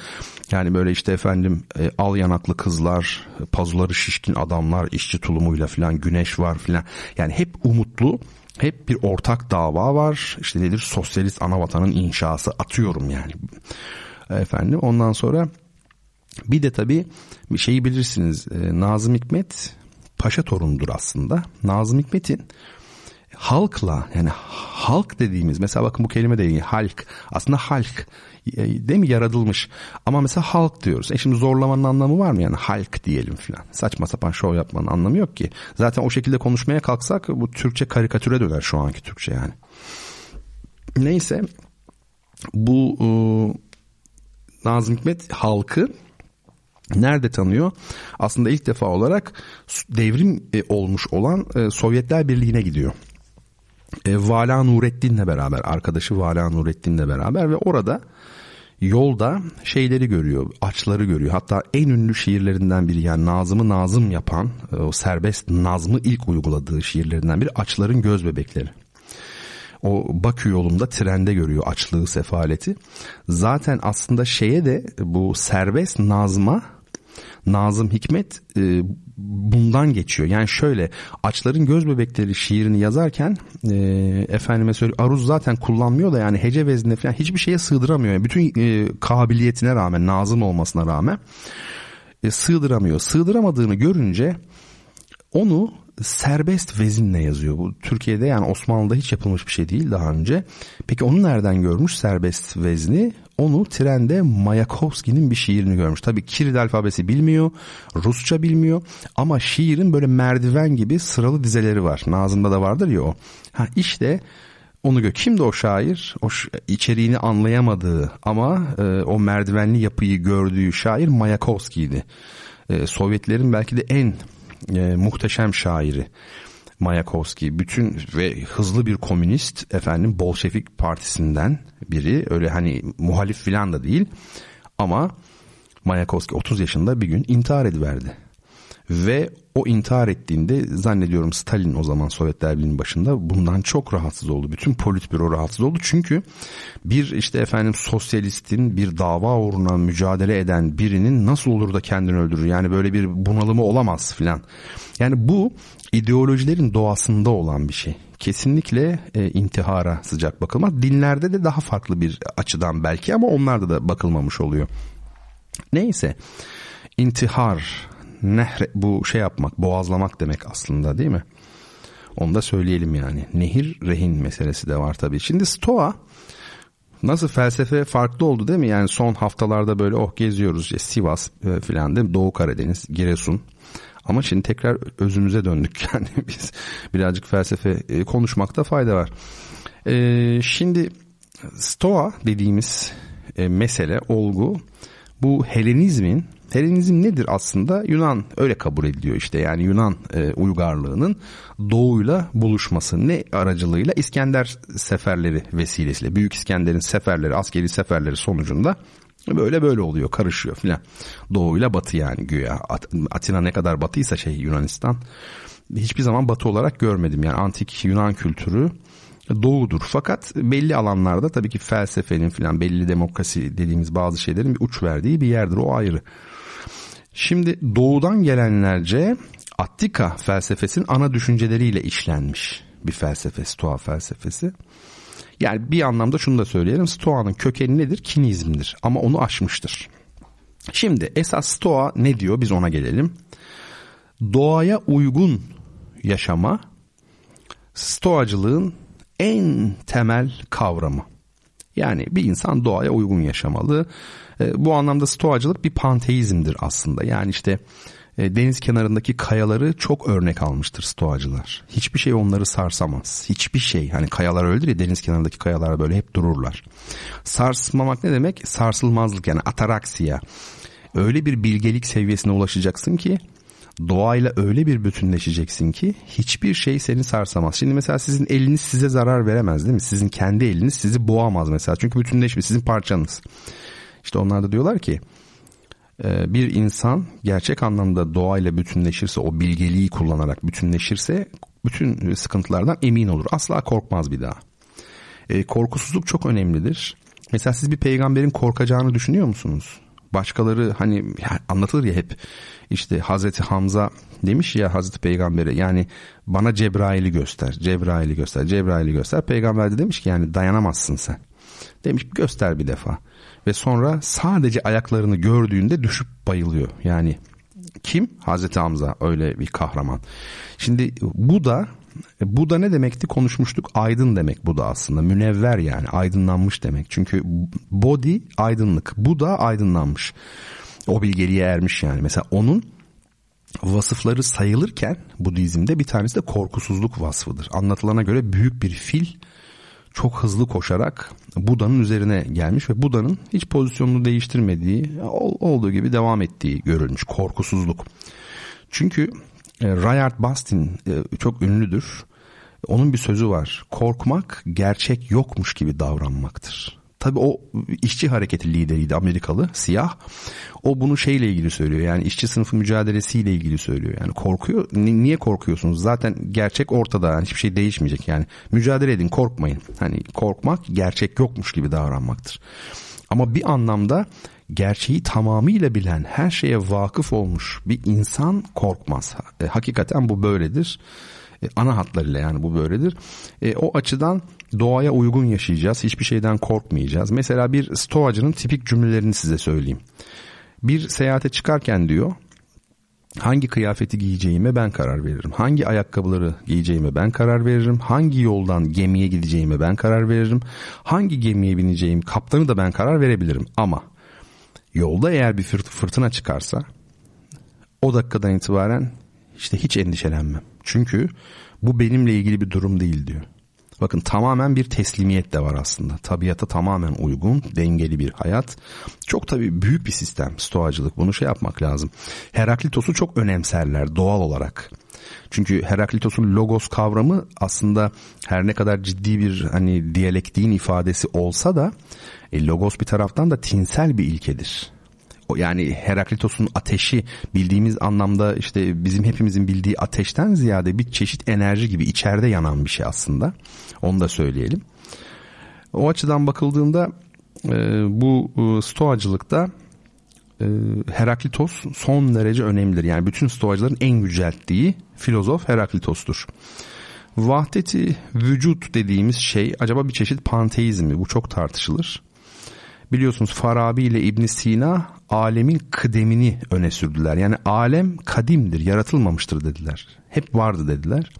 Yani böyle işte efendim e, al yanaklı kızlar, pazuları şişkin adamlar, işçi tulumuyla filan güneş var filan. Yani hep umutlu, hep bir ortak dava var. İşte nedir sosyalist anavatanın inşası atıyorum yani. Efendim ondan sonra bir de tabii bir şeyi bilirsiniz. E, Nazım Hikmet paşa torunudur aslında. Nazım Hikmet'in halkla yani halk dediğimiz mesela bakın bu kelime de iyi halk aslında halk e, değil mi yaratılmış ama mesela halk diyoruz. E şimdi zorlamanın anlamı var mı yani halk diyelim filan. Saçma sapan şov yapmanın anlamı yok ki. Zaten o şekilde konuşmaya kalksak bu Türkçe karikatüre döner şu anki Türkçe yani. Neyse bu e, Nazım Hikmet halkı Nerede tanıyor? Aslında ilk defa olarak devrim e, olmuş olan e, Sovyetler Birliği'ne gidiyor. E, Vala Nurettin'le beraber, arkadaşı Vala Nurettin'le beraber ve orada yolda şeyleri görüyor, açları görüyor. Hatta en ünlü şiirlerinden biri yani Nazım'ı Nazım yapan, o serbest Nazm'ı ilk uyguladığı şiirlerinden biri Açların Göz Bebekleri o Bakü yolunda trende görüyor açlığı sefaleti. Zaten aslında şeye de bu serbest nazma Nazım Hikmet e, bundan geçiyor. Yani şöyle Açların Göz Bebekleri şiirini yazarken e, efendime söyleyeyim Aruz zaten kullanmıyor da yani hece veznine falan hiçbir şeye sığdıramıyor. Yani bütün e, kabiliyetine rağmen Nazım olmasına rağmen e, sığdıramıyor. Sığdıramadığını görünce onu serbest vezinle yazıyor. Bu Türkiye'de yani Osmanlı'da hiç yapılmış bir şey değil daha önce. Peki onu nereden görmüş serbest vezni? Onu trende Mayakovski'nin bir şiirini görmüş. Tabii Kiril alfabesi bilmiyor, Rusça bilmiyor ama şiirin böyle merdiven gibi sıralı dizeleri var. Nazım'da da vardır ya o. Ha işte onu gör. Kimdi o şair? O içeriğini anlayamadığı ama e, o merdivenli yapıyı gördüğü şair Mayakovski'ydi. E, Sovyetlerin belki de en e, muhteşem şairi. Mayakovski bütün ve hızlı bir komünist efendim Bolşevik partisinden biri öyle hani muhalif filan da değil ama Mayakovski 30 yaşında bir gün intihar ediverdi. Ve o intihar ettiğinde zannediyorum Stalin o zaman Sovyetler Birliği'nin başında bundan çok rahatsız oldu. Bütün politbüro rahatsız oldu. Çünkü bir işte efendim sosyalistin bir dava uğruna mücadele eden birinin nasıl olur da kendini öldürür? Yani böyle bir bunalımı olamaz filan. Yani bu ideolojilerin doğasında olan bir şey. Kesinlikle e, intihara sıcak bakılmaz. Dinlerde de daha farklı bir açıdan belki ama onlarda da bakılmamış oluyor. Neyse intihar nehre bu şey yapmak boğazlamak demek aslında değil mi? Onu da söyleyelim yani. Nehir rehin meselesi de var tabii. Şimdi Stoa nasıl felsefe farklı oldu değil mi? Yani son haftalarda böyle oh geziyoruz ya Sivas e, filan değil mi? Doğu Karadeniz, Giresun. Ama şimdi tekrar özümüze döndük. Yani biz birazcık felsefe e, konuşmakta fayda var. Ee, şimdi Stoa dediğimiz e, mesele, olgu bu Helenizmin Helenizm nedir aslında? Yunan öyle kabul ediliyor işte yani Yunan e, uygarlığının doğuyla buluşması ne aracılığıyla İskender seferleri vesilesiyle Büyük İskender'in seferleri askeri seferleri sonucunda böyle böyle oluyor karışıyor filan doğuyla batı yani güya Atina ne kadar batıysa şey Yunanistan hiçbir zaman batı olarak görmedim yani antik Yunan kültürü doğudur. Fakat belli alanlarda tabii ki felsefenin filan belli demokrasi dediğimiz bazı şeylerin bir uç verdiği bir yerdir o ayrı. Şimdi doğudan gelenlerce Attika felsefesinin ana düşünceleriyle işlenmiş bir felsefe, Stoa felsefesi. Yani bir anlamda şunu da söyleyelim. Stoa'nın kökeni nedir? Kinizmdir. Ama onu aşmıştır. Şimdi esas Stoa ne diyor? Biz ona gelelim. Doğaya uygun yaşama Stoacılığın en temel kavramı. Yani bir insan doğaya uygun yaşamalı. E, bu anlamda stoacılık bir panteizmdir aslında. Yani işte deniz kenarındaki kayaları çok örnek almıştır stoacılar. Hiçbir şey onları sarsamaz. Hiçbir şey. Hani kayalar öyledir ya deniz kenarındaki kayalar böyle hep dururlar. Sarsmamak ne demek? Sarsılmazlık yani ataraksiya. Öyle bir bilgelik seviyesine ulaşacaksın ki doğayla öyle bir bütünleşeceksin ki hiçbir şey seni sarsamaz. Şimdi mesela sizin eliniz size zarar veremez değil mi? Sizin kendi eliniz sizi boğamaz mesela. Çünkü bütünleşmiş sizin parçanız. İşte onlar da diyorlar ki e, bir insan gerçek anlamda doğayla bütünleşirse o bilgeliği kullanarak bütünleşirse bütün sıkıntılardan emin olur. Asla korkmaz bir daha. E, korkusuzluk çok önemlidir. Mesela siz bir peygamberin korkacağını düşünüyor musunuz? Başkaları hani yani anlatılır ya hep işte Hazreti Hamza demiş ya Hazreti Peygamber'e yani bana Cebrail'i göster, Cebrail'i göster, Cebrail'i göster. Peygamber de demiş ki yani dayanamazsın sen. Demiş göster bir defa. Ve sonra sadece ayaklarını gördüğünde düşüp bayılıyor. Yani kim? Hazreti Hamza öyle bir kahraman. Şimdi bu da bu da ne demekti konuşmuştuk aydın demek bu da aslında münevver yani aydınlanmış demek. Çünkü body aydınlık bu da aydınlanmış. O bilgeliğe ermiş yani. Mesela onun vasıfları sayılırken Budizm'de bir tanesi de korkusuzluk vasfıdır. Anlatılana göre büyük bir fil çok hızlı koşarak Buda'nın üzerine gelmiş ve Buda'nın hiç pozisyonunu değiştirmediği, olduğu gibi devam ettiği görülmüş. Korkusuzluk. Çünkü e, Rayard Bastin e, çok ünlüdür. Onun bir sözü var. Korkmak gerçek yokmuş gibi davranmaktır. Tabii o işçi hareketi lideriydi Amerikalı siyah. O bunu şeyle ilgili söylüyor. Yani işçi sınıfı mücadelesiyle ilgili söylüyor. Yani korkuyor. Niye korkuyorsunuz? Zaten gerçek ortada. Yani hiçbir şey değişmeyecek. Yani mücadele edin, korkmayın. Hani korkmak gerçek yokmuş gibi davranmaktır. Ama bir anlamda gerçeği tamamıyla bilen, her şeye vakıf olmuş bir insan korkmaz. E, hakikaten bu böyledir. E, ana hatlarıyla yani bu böyledir. E, o açıdan doğaya uygun yaşayacağız. Hiçbir şeyden korkmayacağız. Mesela bir stoacının tipik cümlelerini size söyleyeyim. Bir seyahate çıkarken diyor hangi kıyafeti giyeceğime ben karar veririm. Hangi ayakkabıları giyeceğime ben karar veririm. Hangi yoldan gemiye gideceğime ben karar veririm. Hangi gemiye bineceğim kaptanı da ben karar verebilirim. Ama yolda eğer bir fırtına çıkarsa o dakikadan itibaren işte hiç endişelenmem. Çünkü bu benimle ilgili bir durum değil diyor. Bakın tamamen bir teslimiyet de var aslında. Tabiata tamamen uygun, dengeli bir hayat. Çok tabii büyük bir sistem stoacılık. Bunu şey yapmak lazım. Heraklitos'u çok önemserler doğal olarak. Çünkü Heraklitos'un logos kavramı aslında her ne kadar ciddi bir hani diyalektiğin ifadesi olsa da e, logos bir taraftan da tinsel bir ilkedir yani Heraklitos'un ateşi bildiğimiz anlamda işte bizim hepimizin bildiği ateşten ziyade bir çeşit enerji gibi içeride yanan bir şey aslında. Onu da söyleyelim. O açıdan bakıldığında e, bu e, stoacılıkta e, Heraklitos son derece önemlidir. Yani bütün stoacıların en yücelttiği filozof Heraklitos'tur. Vahdeti vücut dediğimiz şey acaba bir çeşit panteizm mi? Bu çok tartışılır. Biliyorsunuz Farabi ile İbn Sina alemin kıdemini öne sürdüler. Yani alem kadimdir, yaratılmamıştır dediler. Hep vardı dediler.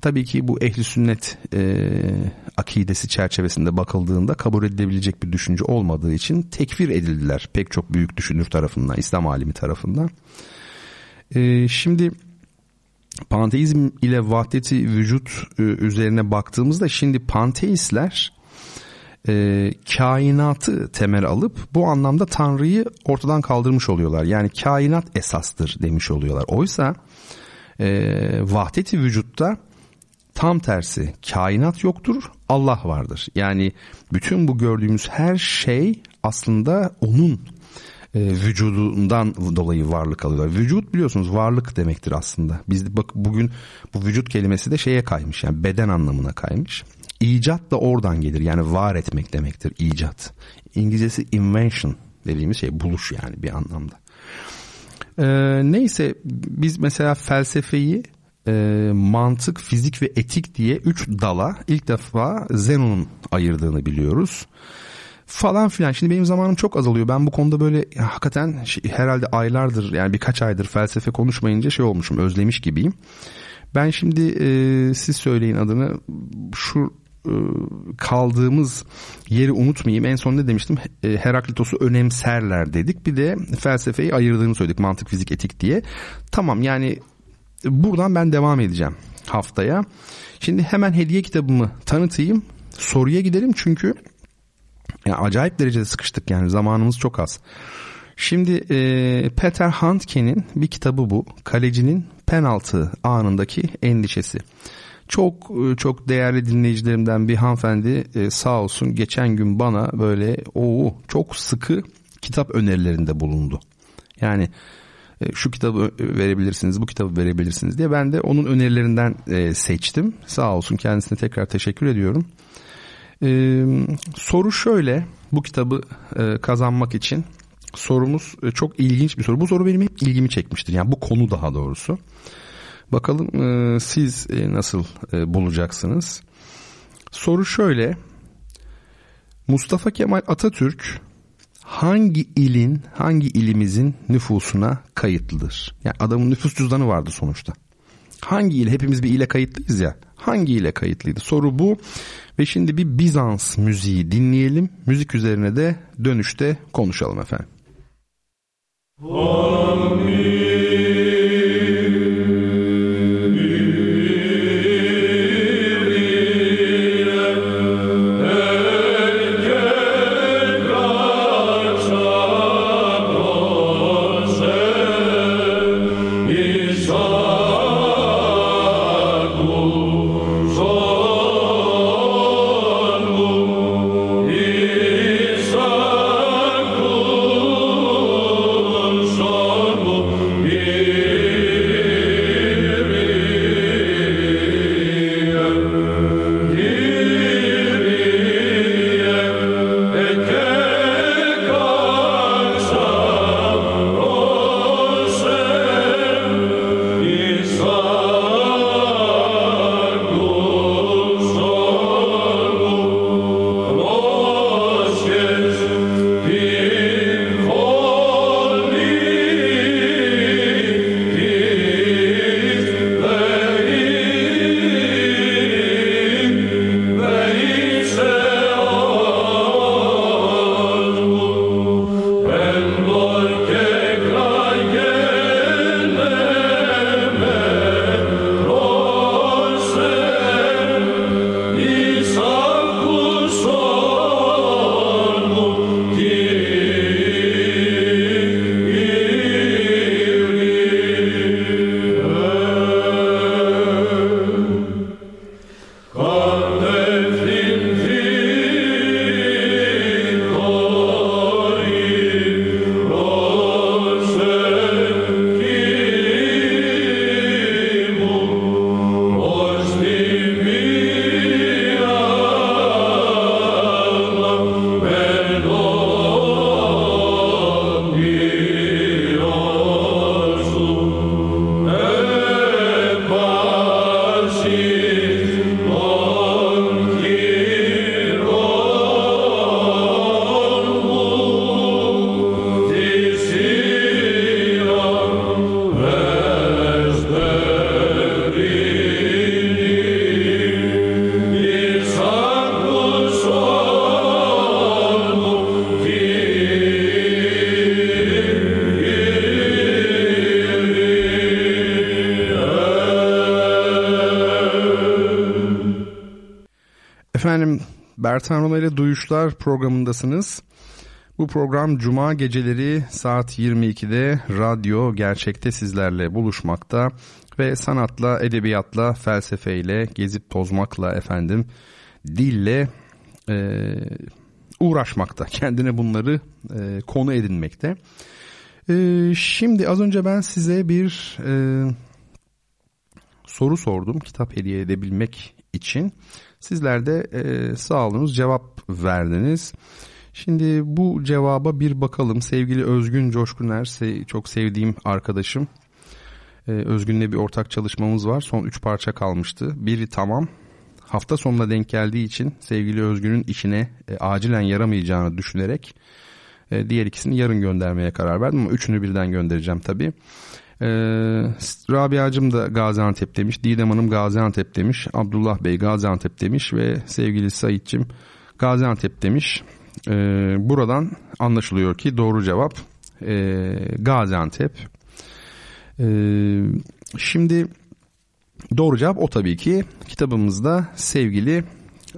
Tabii ki bu ehli sünnet e, akidesi çerçevesinde bakıldığında kabul edilebilecek bir düşünce olmadığı için tekfir edildiler pek çok büyük düşünür tarafından, İslam alimi tarafından. E, şimdi panteizm ile vahdeti vücut e, üzerine baktığımızda şimdi panteistler e, kainatı temel alıp bu anlamda Tanrı'yı ortadan kaldırmış oluyorlar. Yani kainat esastır demiş oluyorlar. Oysa e, vahdeti vücutta tam tersi kainat yoktur Allah vardır. Yani bütün bu gördüğümüz her şey aslında onun e, vücudundan dolayı varlık alıyorlar. Vücut biliyorsunuz varlık demektir aslında. Biz bak bugün bu vücut kelimesi de şeye kaymış yani beden anlamına kaymış. İcat da oradan gelir. Yani var etmek demektir icat. İngilizcesi invention dediğimiz şey buluş yani bir anlamda. Ee, neyse biz mesela felsefeyi e, mantık, fizik ve etik diye üç dala ilk defa Zenon'un ayırdığını biliyoruz. Falan filan. Şimdi benim zamanım çok azalıyor. Ben bu konuda böyle ya, hakikaten herhalde aylardır yani birkaç aydır felsefe konuşmayınca şey olmuşum özlemiş gibiyim. Ben şimdi e, siz söyleyin adını şu e, kaldığımız yeri unutmayayım. En son ne demiştim? E, Heraklitos'u önemserler dedik. Bir de felsefeyi ayırdığını söyledik. Mantık, fizik, etik diye. Tamam yani buradan ben devam edeceğim haftaya. Şimdi hemen hediye kitabımı tanıtayım. Soruya gidelim çünkü yani acayip derecede sıkıştık yani zamanımız çok az. Şimdi e, Peter Handke'nin bir kitabı bu. Kalecinin penaltı anındaki endişesi. Çok e, çok değerli dinleyicilerimden bir hanımefendi e, sağ olsun geçen gün bana böyle o çok sıkı kitap önerilerinde bulundu. Yani e, şu kitabı verebilirsiniz, bu kitabı verebilirsiniz diye ben de onun önerilerinden seçtim. Sağ olsun kendisine tekrar teşekkür ediyorum. Soru şöyle bu kitabı kazanmak için sorumuz çok ilginç bir soru. Bu soru benim hep ilgimi çekmiştir. Yani bu konu daha doğrusu. Bakalım e, siz e, nasıl e, bulacaksınız? Soru şöyle. Mustafa Kemal Atatürk hangi ilin, hangi ilimizin nüfusuna kayıtlıdır? Yani adamın nüfus cüzdanı vardı sonuçta. Hangi il? Hepimiz bir ile kayıtlıyız ya. Hangi ile kayıtlıydı? Soru bu. Ve şimdi bir Bizans müziği dinleyelim. Müzik üzerine de dönüşte konuşalım efendim. Amin. Duyuşlar programındasınız. Bu program Cuma geceleri saat 22'de radyo gerçekte sizlerle buluşmakta ve sanatla, edebiyatla, felsefeyle, gezip tozmakla efendim, dille e, uğraşmakta. Kendine bunları e, konu edinmekte. E, şimdi az önce ben size bir e, soru sordum kitap hediye edebilmek için. Sizler de e, sağ olunuz cevap verdiniz. Şimdi bu cevaba bir bakalım. Sevgili Özgün Coşkuner, çok sevdiğim arkadaşım. Ee, Özgün'le bir ortak çalışmamız var. Son üç parça kalmıştı. Biri tamam. Hafta sonuna denk geldiği için sevgili Özgün'ün işine e, acilen yaramayacağını düşünerek e, diğer ikisini yarın göndermeye karar verdim. Ama üçünü birden göndereceğim tabii. Ee, Rabia'cım da Gaziantep demiş. Didem Hanım Gaziantep demiş. Abdullah Bey Gaziantep demiş ve sevgili Saitçim Gaziantep demiş. Ee, buradan anlaşılıyor ki doğru cevap e, Gaziantep. Ee, şimdi doğru cevap o tabii ki kitabımızda sevgili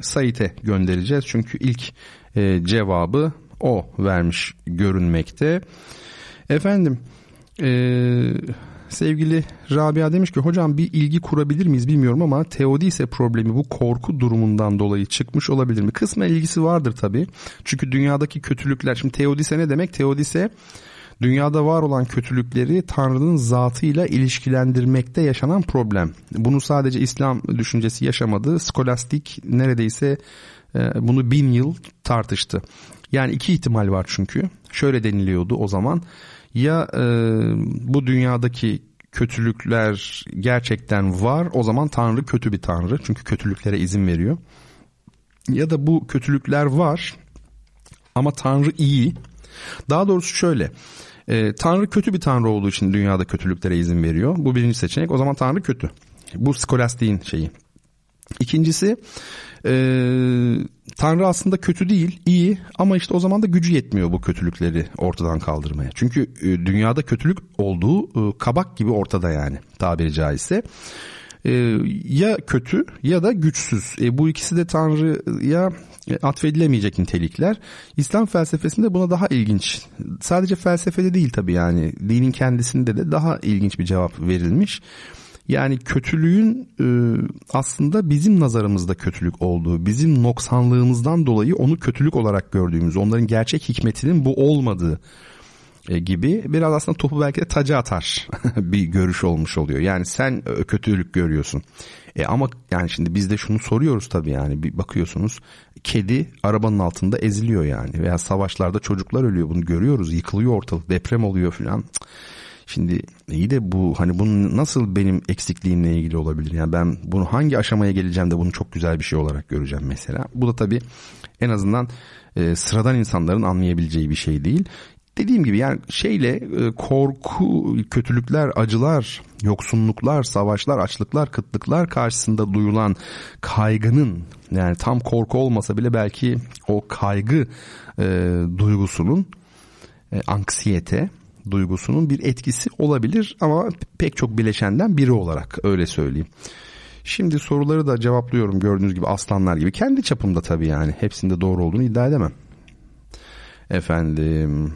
Sait'e göndereceğiz. Çünkü ilk e, cevabı o vermiş görünmekte. Efendim ee, sevgili Rabia demiş ki hocam bir ilgi kurabilir miyiz bilmiyorum ama teodise problemi bu korku durumundan dolayı çıkmış olabilir mi? Kısmen ilgisi vardır tabii. Çünkü dünyadaki kötülükler şimdi teodise ne demek? Teodise dünyada var olan kötülükleri Tanrı'nın zatıyla ilişkilendirmekte yaşanan problem. Bunu sadece İslam düşüncesi yaşamadı. Skolastik neredeyse e, bunu bin yıl tartıştı. Yani iki ihtimal var çünkü. Şöyle deniliyordu o zaman. Ya e, bu dünyadaki kötülükler gerçekten var o zaman Tanrı kötü bir Tanrı. Çünkü kötülüklere izin veriyor. Ya da bu kötülükler var ama Tanrı iyi. Daha doğrusu şöyle. E, Tanrı kötü bir Tanrı olduğu için dünyada kötülüklere izin veriyor. Bu birinci seçenek. O zaman Tanrı kötü. Bu skolastiğin şeyi. İkincisi e, Tanrı aslında kötü değil, iyi ama işte o zaman da gücü yetmiyor bu kötülükleri ortadan kaldırmaya. Çünkü e, dünyada kötülük olduğu e, kabak gibi ortada yani tabiri caizse. E, ya kötü ya da güçsüz. Bu ikisi de Tanrı'ya atfedilemeyecek nitelikler. İslam felsefesinde buna daha ilginç. Sadece felsefede değil tabii yani dinin kendisinde de daha ilginç bir cevap verilmiş. Yani kötülüğün e, aslında bizim nazarımızda kötülük olduğu, bizim noksanlığımızdan dolayı onu kötülük olarak gördüğümüz, onların gerçek hikmetinin bu olmadığı e, gibi biraz aslında topu belki de taca atar bir görüş olmuş oluyor. Yani sen e, kötülük görüyorsun. E ama yani şimdi biz de şunu soruyoruz tabii yani bir bakıyorsunuz kedi arabanın altında eziliyor yani veya savaşlarda çocuklar ölüyor bunu görüyoruz yıkılıyor ortalık deprem oluyor filan. Şimdi iyi de bu hani bunun nasıl benim eksikliğimle ilgili olabilir? Yani ben bunu hangi aşamaya geleceğim de bunu çok güzel bir şey olarak göreceğim mesela. Bu da tabii en azından e, sıradan insanların anlayabileceği bir şey değil. Dediğim gibi yani şeyle e, korku, kötülükler, acılar, yoksunluklar, savaşlar, açlıklar, kıtlıklar karşısında duyulan kaygının yani tam korku olmasa bile belki o kaygı e, duygusunun e, anksiyete duygusunun bir etkisi olabilir ama pek çok bileşenden biri olarak öyle söyleyeyim. Şimdi soruları da cevaplıyorum gördüğünüz gibi aslanlar gibi. Kendi çapımda tabii yani. Hepsinde doğru olduğunu iddia edemem. Efendim.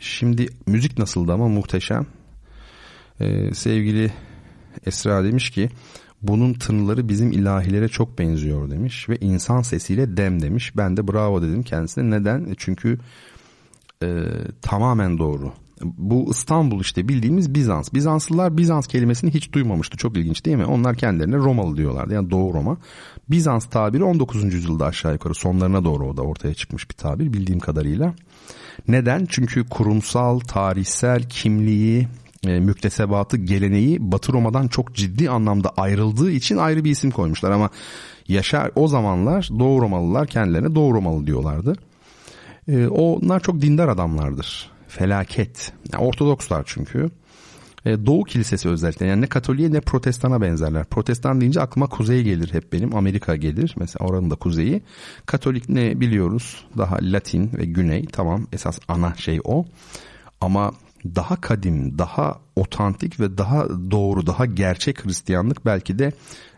Şimdi müzik nasıldı ama muhteşem. Ee, sevgili Esra demiş ki bunun tınıları bizim ilahilere çok benziyor demiş ve insan sesiyle dem demiş. Ben de bravo dedim kendisine. Neden? Çünkü e, tamamen doğru. Bu İstanbul işte bildiğimiz Bizans. Bizanslılar Bizans kelimesini hiç duymamıştı. Çok ilginç değil mi? Onlar kendilerine Romalı diyorlardı. Yani Doğu Roma. Bizans tabiri 19. yüzyılda aşağı yukarı sonlarına doğru o da ortaya çıkmış bir tabir bildiğim kadarıyla. Neden? Çünkü kurumsal, tarihsel kimliği, e, müktesebatı, geleneği Batı Roma'dan çok ciddi anlamda ayrıldığı için ayrı bir isim koymuşlar. Ama yaşar o zamanlar Doğu Romalılar kendilerine Doğu Romalı diyorlardı. E, onlar çok dindar adamlardır. Felaket. Yani Ortodokslar çünkü. E, Doğu Kilisesi özellikle yani ne Katoliğe ne Protestan'a benzerler. Protestan deyince aklıma kuzey gelir hep benim. Amerika gelir mesela oranın da kuzeyi. Katolik ne biliyoruz? Daha Latin ve Güney tamam esas ana şey o. Ama daha kadim, daha otantik ve daha doğru, daha gerçek Hristiyanlık belki de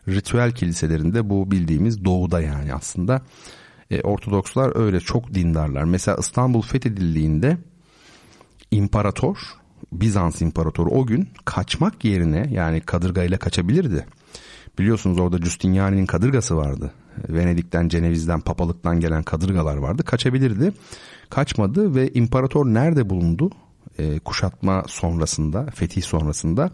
ritüel kiliselerinde bu bildiğimiz doğuda yani aslında e, Ortodokslar öyle çok dindarlar. Mesela İstanbul fethedildiğinde imparator Bizans imparatoru o gün kaçmak yerine yani kadırgayla kaçabilirdi. Biliyorsunuz orada Justiniani'nin kadırgası vardı. Venedik'ten, Ceneviz'den, papalıktan gelen kadırgalar vardı. Kaçabilirdi. Kaçmadı ve imparator nerede bulundu? E, kuşatma sonrasında, fetih sonrasında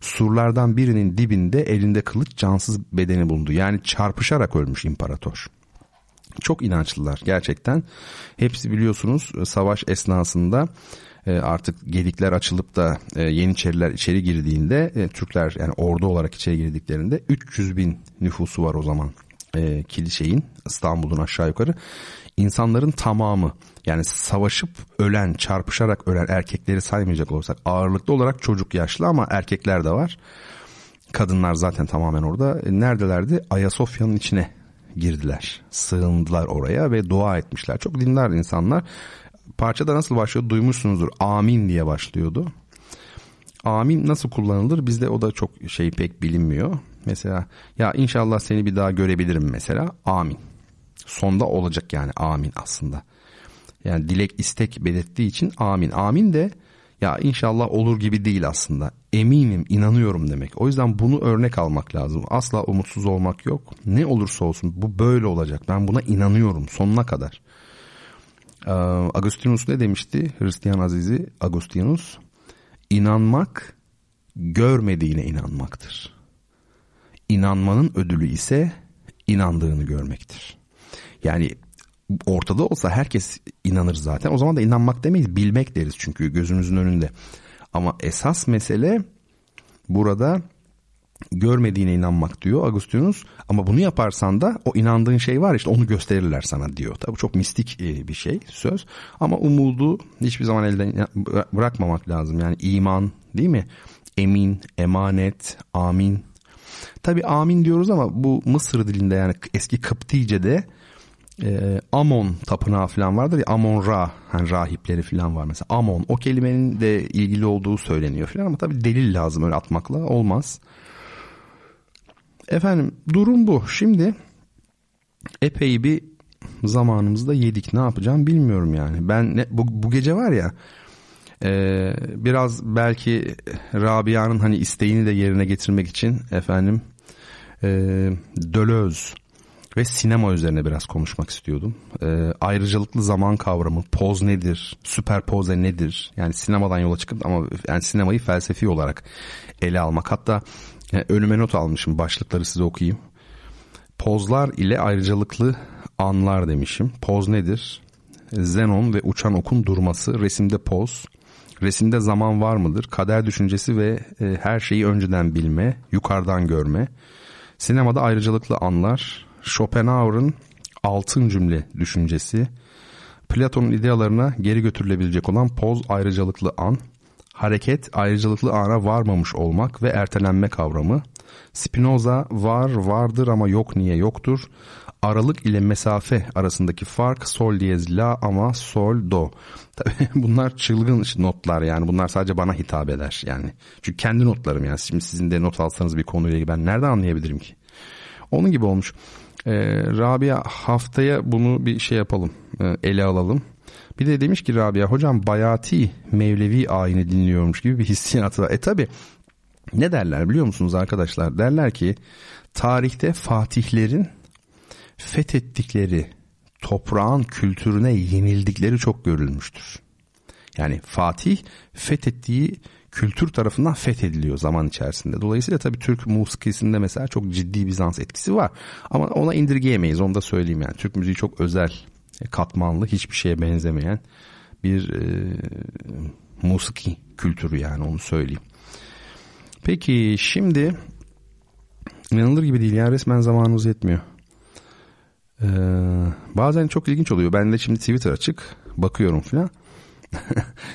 surlardan birinin dibinde elinde kılıç cansız bedeni bulundu. Yani çarpışarak ölmüş imparator. Çok inançlılar gerçekten. Hepsi biliyorsunuz e, savaş esnasında e, artık gedikler açılıp da e, Yeniçeriler içeri girdiğinde Türkler yani ordu olarak içeri girdiklerinde 300 bin nüfusu var o zaman kiliseyin İstanbul'un aşağı yukarı. insanların tamamı yani savaşıp ölen, çarpışarak ölen erkekleri saymayacak olursak ağırlıklı olarak çocuk yaşlı ama erkekler de var. Kadınlar zaten tamamen orada. Neredelerdi? Ayasofya'nın içine girdiler. Sığındılar oraya ve dua etmişler. Çok dindar insanlar. Parçada nasıl başlıyor duymuşsunuzdur. Amin diye başlıyordu. Amin nasıl kullanılır bizde o da çok şey pek bilinmiyor. Mesela ya inşallah seni bir daha görebilirim mesela. Amin. Sonda olacak yani amin aslında. Yani dilek istek belirttiği için amin. Amin de ya inşallah olur gibi değil aslında. Eminim, inanıyorum demek. O yüzden bunu örnek almak lazım. Asla umutsuz olmak yok. Ne olursa olsun bu böyle olacak. Ben buna inanıyorum sonuna kadar. Ee, Agustinus ne demişti? Hristiyan Azizi Agustinus. İnanmak görmediğine inanmaktır. İnanmanın ödülü ise inandığını görmektir. Yani ortada olsa herkes inanır zaten. O zaman da inanmak demeyiz bilmek deriz çünkü gözümüzün önünde. Ama esas mesele burada görmediğine inanmak diyor Agustinus. Ama bunu yaparsan da o inandığın şey var işte onu gösterirler sana diyor. Tabii çok mistik e, bir şey söz. Ama umudu hiçbir zaman elden bırakmamak lazım. Yani iman değil mi? Emin, emanet, amin. Tabii amin diyoruz ama bu Mısır dilinde yani eski Kıptice'de e, Amon tapınağı falan vardır ya Amon Ra hani rahipleri falan var mesela Amon o kelimenin de ilgili olduğu söyleniyor falan ama tabii delil lazım öyle atmakla olmaz. Efendim durum bu. Şimdi epey bir zamanımızda yedik. Ne yapacağım bilmiyorum yani. Ben ne, bu, bu gece var ya e, biraz belki Rabia'nın hani isteğini de yerine getirmek için efendim e, Dölöz ve sinema üzerine biraz konuşmak istiyordum. E, ayrıcalıklı zaman kavramı, poz nedir, süperpoze nedir? Yani sinemadan yola çıkıp ama yani sinemayı felsefi olarak ele almak. Hatta yani önüme not almışım başlıkları size okuyayım. Pozlar ile ayrıcalıklı anlar demişim. Poz nedir? Zenon ve uçan okun durması, resimde poz, resimde zaman var mıdır? Kader düşüncesi ve e, her şeyi önceden bilme, yukarıdan görme. Sinemada ayrıcalıklı anlar, Schopenhauer'ın altın cümle düşüncesi, Platon'un idealarına geri götürülebilecek olan poz ayrıcalıklı an, hareket ayrıcalıklı ana varmamış olmak ve ertelenme kavramı, Spinoza var vardır ama yok niye yoktur, aralık ile mesafe arasındaki fark sol diyez la ama sol do. Tabii bunlar çılgın notlar yani bunlar sadece bana hitap eder yani. Çünkü kendi notlarım yani şimdi sizin de not alsanız bir konuyla ilgili ben nereden anlayabilirim ki? Onun gibi olmuş. Ee, Rabia haftaya bunu bir şey yapalım e, ele alalım. Bir de demiş ki Rabia hocam Bayati Mevlevi ayini dinliyormuş gibi bir hissiyatı var. E tabi ne derler biliyor musunuz arkadaşlar? Derler ki tarihte fatihlerin fethettikleri toprağın kültürüne yenildikleri çok görülmüştür. Yani Fatih fethettiği kültür tarafından fethediliyor zaman içerisinde. Dolayısıyla tabii Türk musikisinde mesela çok ciddi Bizans etkisi var. Ama ona indirgeyemeyiz onu da söyleyeyim yani. Türk müziği çok özel, katmanlı, hiçbir şeye benzemeyen bir e, musiki kültürü yani onu söyleyeyim. Peki şimdi inanılır gibi değil ya resmen zamanımız yetmiyor. Ee, bazen çok ilginç oluyor. Ben de şimdi Twitter açık bakıyorum falan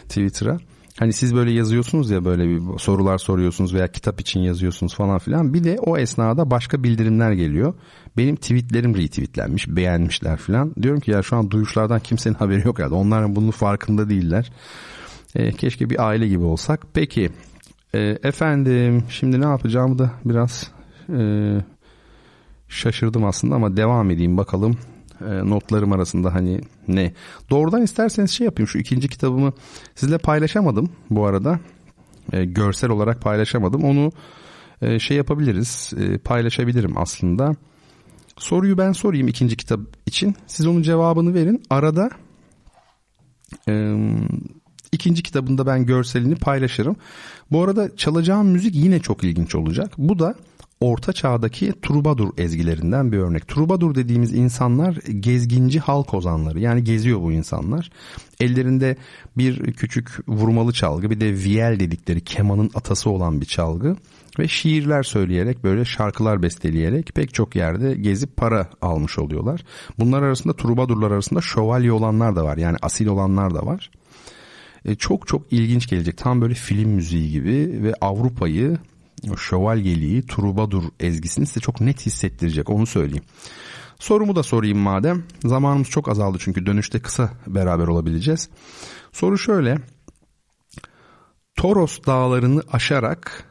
Twitter'a. Hani siz böyle yazıyorsunuz ya böyle bir sorular soruyorsunuz veya kitap için yazıyorsunuz falan filan. Bir de o esnada başka bildirimler geliyor. Benim tweetlerim retweetlenmiş, beğenmişler filan. Diyorum ki ya şu an duyuşlardan kimsenin haberi yok herhalde. Onlar bunun farkında değiller. E, keşke bir aile gibi olsak. Peki e, efendim şimdi ne yapacağımı da biraz e, şaşırdım aslında ama devam edeyim bakalım e, notlarım arasında hani ne. Doğrudan isterseniz şey yapayım şu ikinci kitabımı sizle paylaşamadım bu arada. E, görsel olarak paylaşamadım. Onu e, şey yapabiliriz e, paylaşabilirim aslında. Soruyu ben sorayım ikinci kitap için. Siz onun cevabını verin. Arada e, ikinci kitabında ben görselini paylaşırım. Bu arada çalacağım müzik yine çok ilginç olacak. Bu da Orta Çağ'daki Trubadur ezgilerinden bir örnek. Trubadur dediğimiz insanlar gezginci halk ozanları. Yani geziyor bu insanlar. Ellerinde bir küçük vurmalı çalgı bir de viel dedikleri kemanın atası olan bir çalgı ve şiirler söyleyerek böyle şarkılar besteleyerek pek çok yerde gezip para almış oluyorlar. Bunlar arasında Trubadurlar arasında şövalye olanlar da var yani asil olanlar da var. E, çok çok ilginç gelecek tam böyle film müziği gibi ve Avrupa'yı o şövalyeliği, trubadur ezgisini size çok net hissettirecek onu söyleyeyim. Sorumu da sorayım madem. Zamanımız çok azaldı çünkü dönüşte kısa beraber olabileceğiz. Soru şöyle. Toros dağlarını aşarak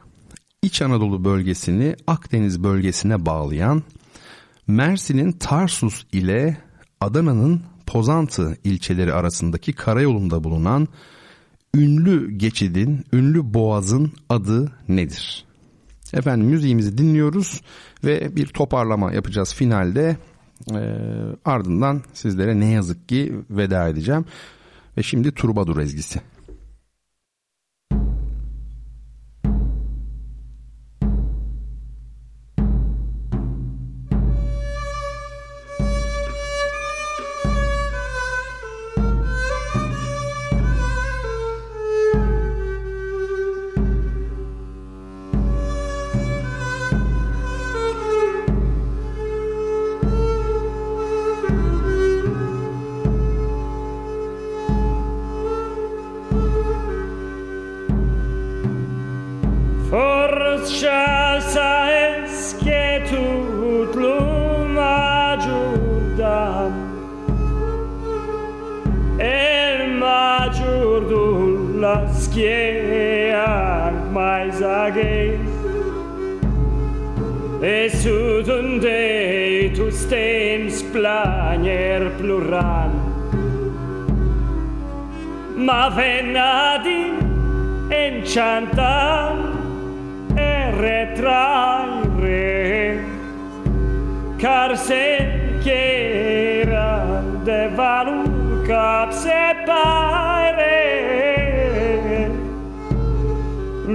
İç Anadolu bölgesini Akdeniz bölgesine bağlayan Mersin'in Tarsus ile Adana'nın Pozantı ilçeleri arasındaki karayolunda bulunan ünlü geçidin, ünlü boğazın adı nedir? Efendim müziğimizi dinliyoruz ve bir toparlama yapacağız finalde. E, ardından sizlere ne yazık ki veda edeceğim. Ve şimdi Turbadur ezgisi. guerra mais a Esuden um deitus tems planer pluran Ma venadi enchantam e retraire. Car sen che de valum cap sepa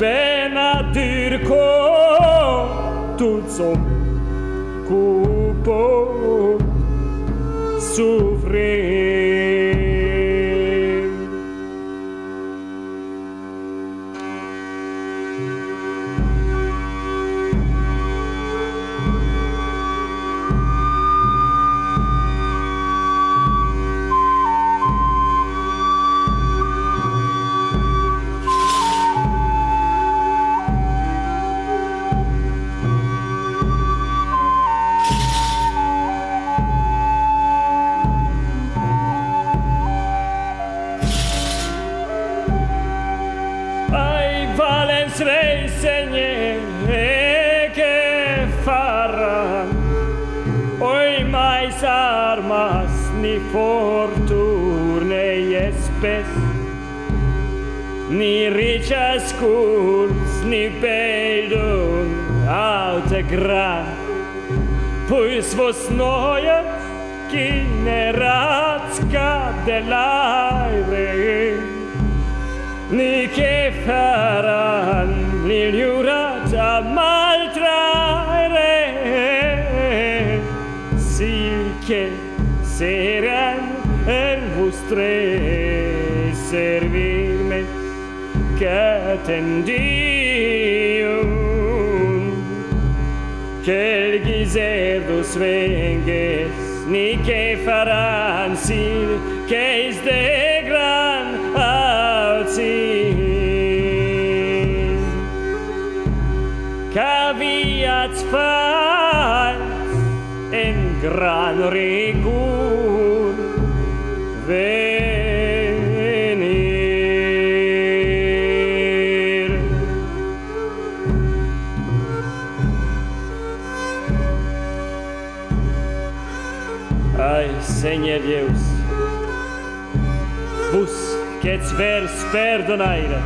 benadyrko tu co kupo sufrir spes, ni riĉas kurs, ni bildung aŭ grad. Puls vos noje kineratska de laire. Ni che faran li jurata maltraere. Silke seran el vostre. servirme que atendí un que el guise ni que farán sin que es de gran alci caviat fals en gran rigur ve che sver sperdonaire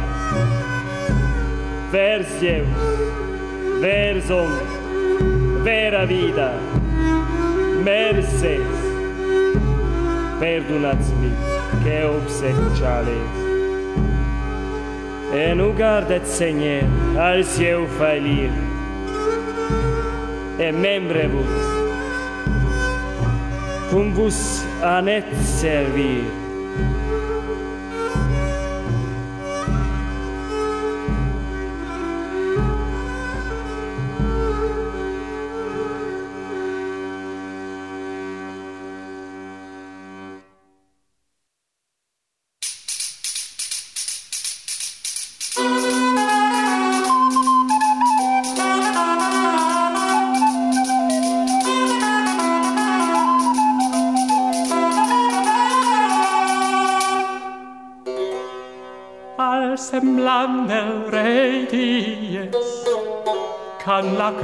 Vers Deus, vers omnes, vera vida, merces. Perdonați-mi, che obsecuciales. E nu gardat, Seigneur, al seu falir. E membre vos, cum vos anet servir.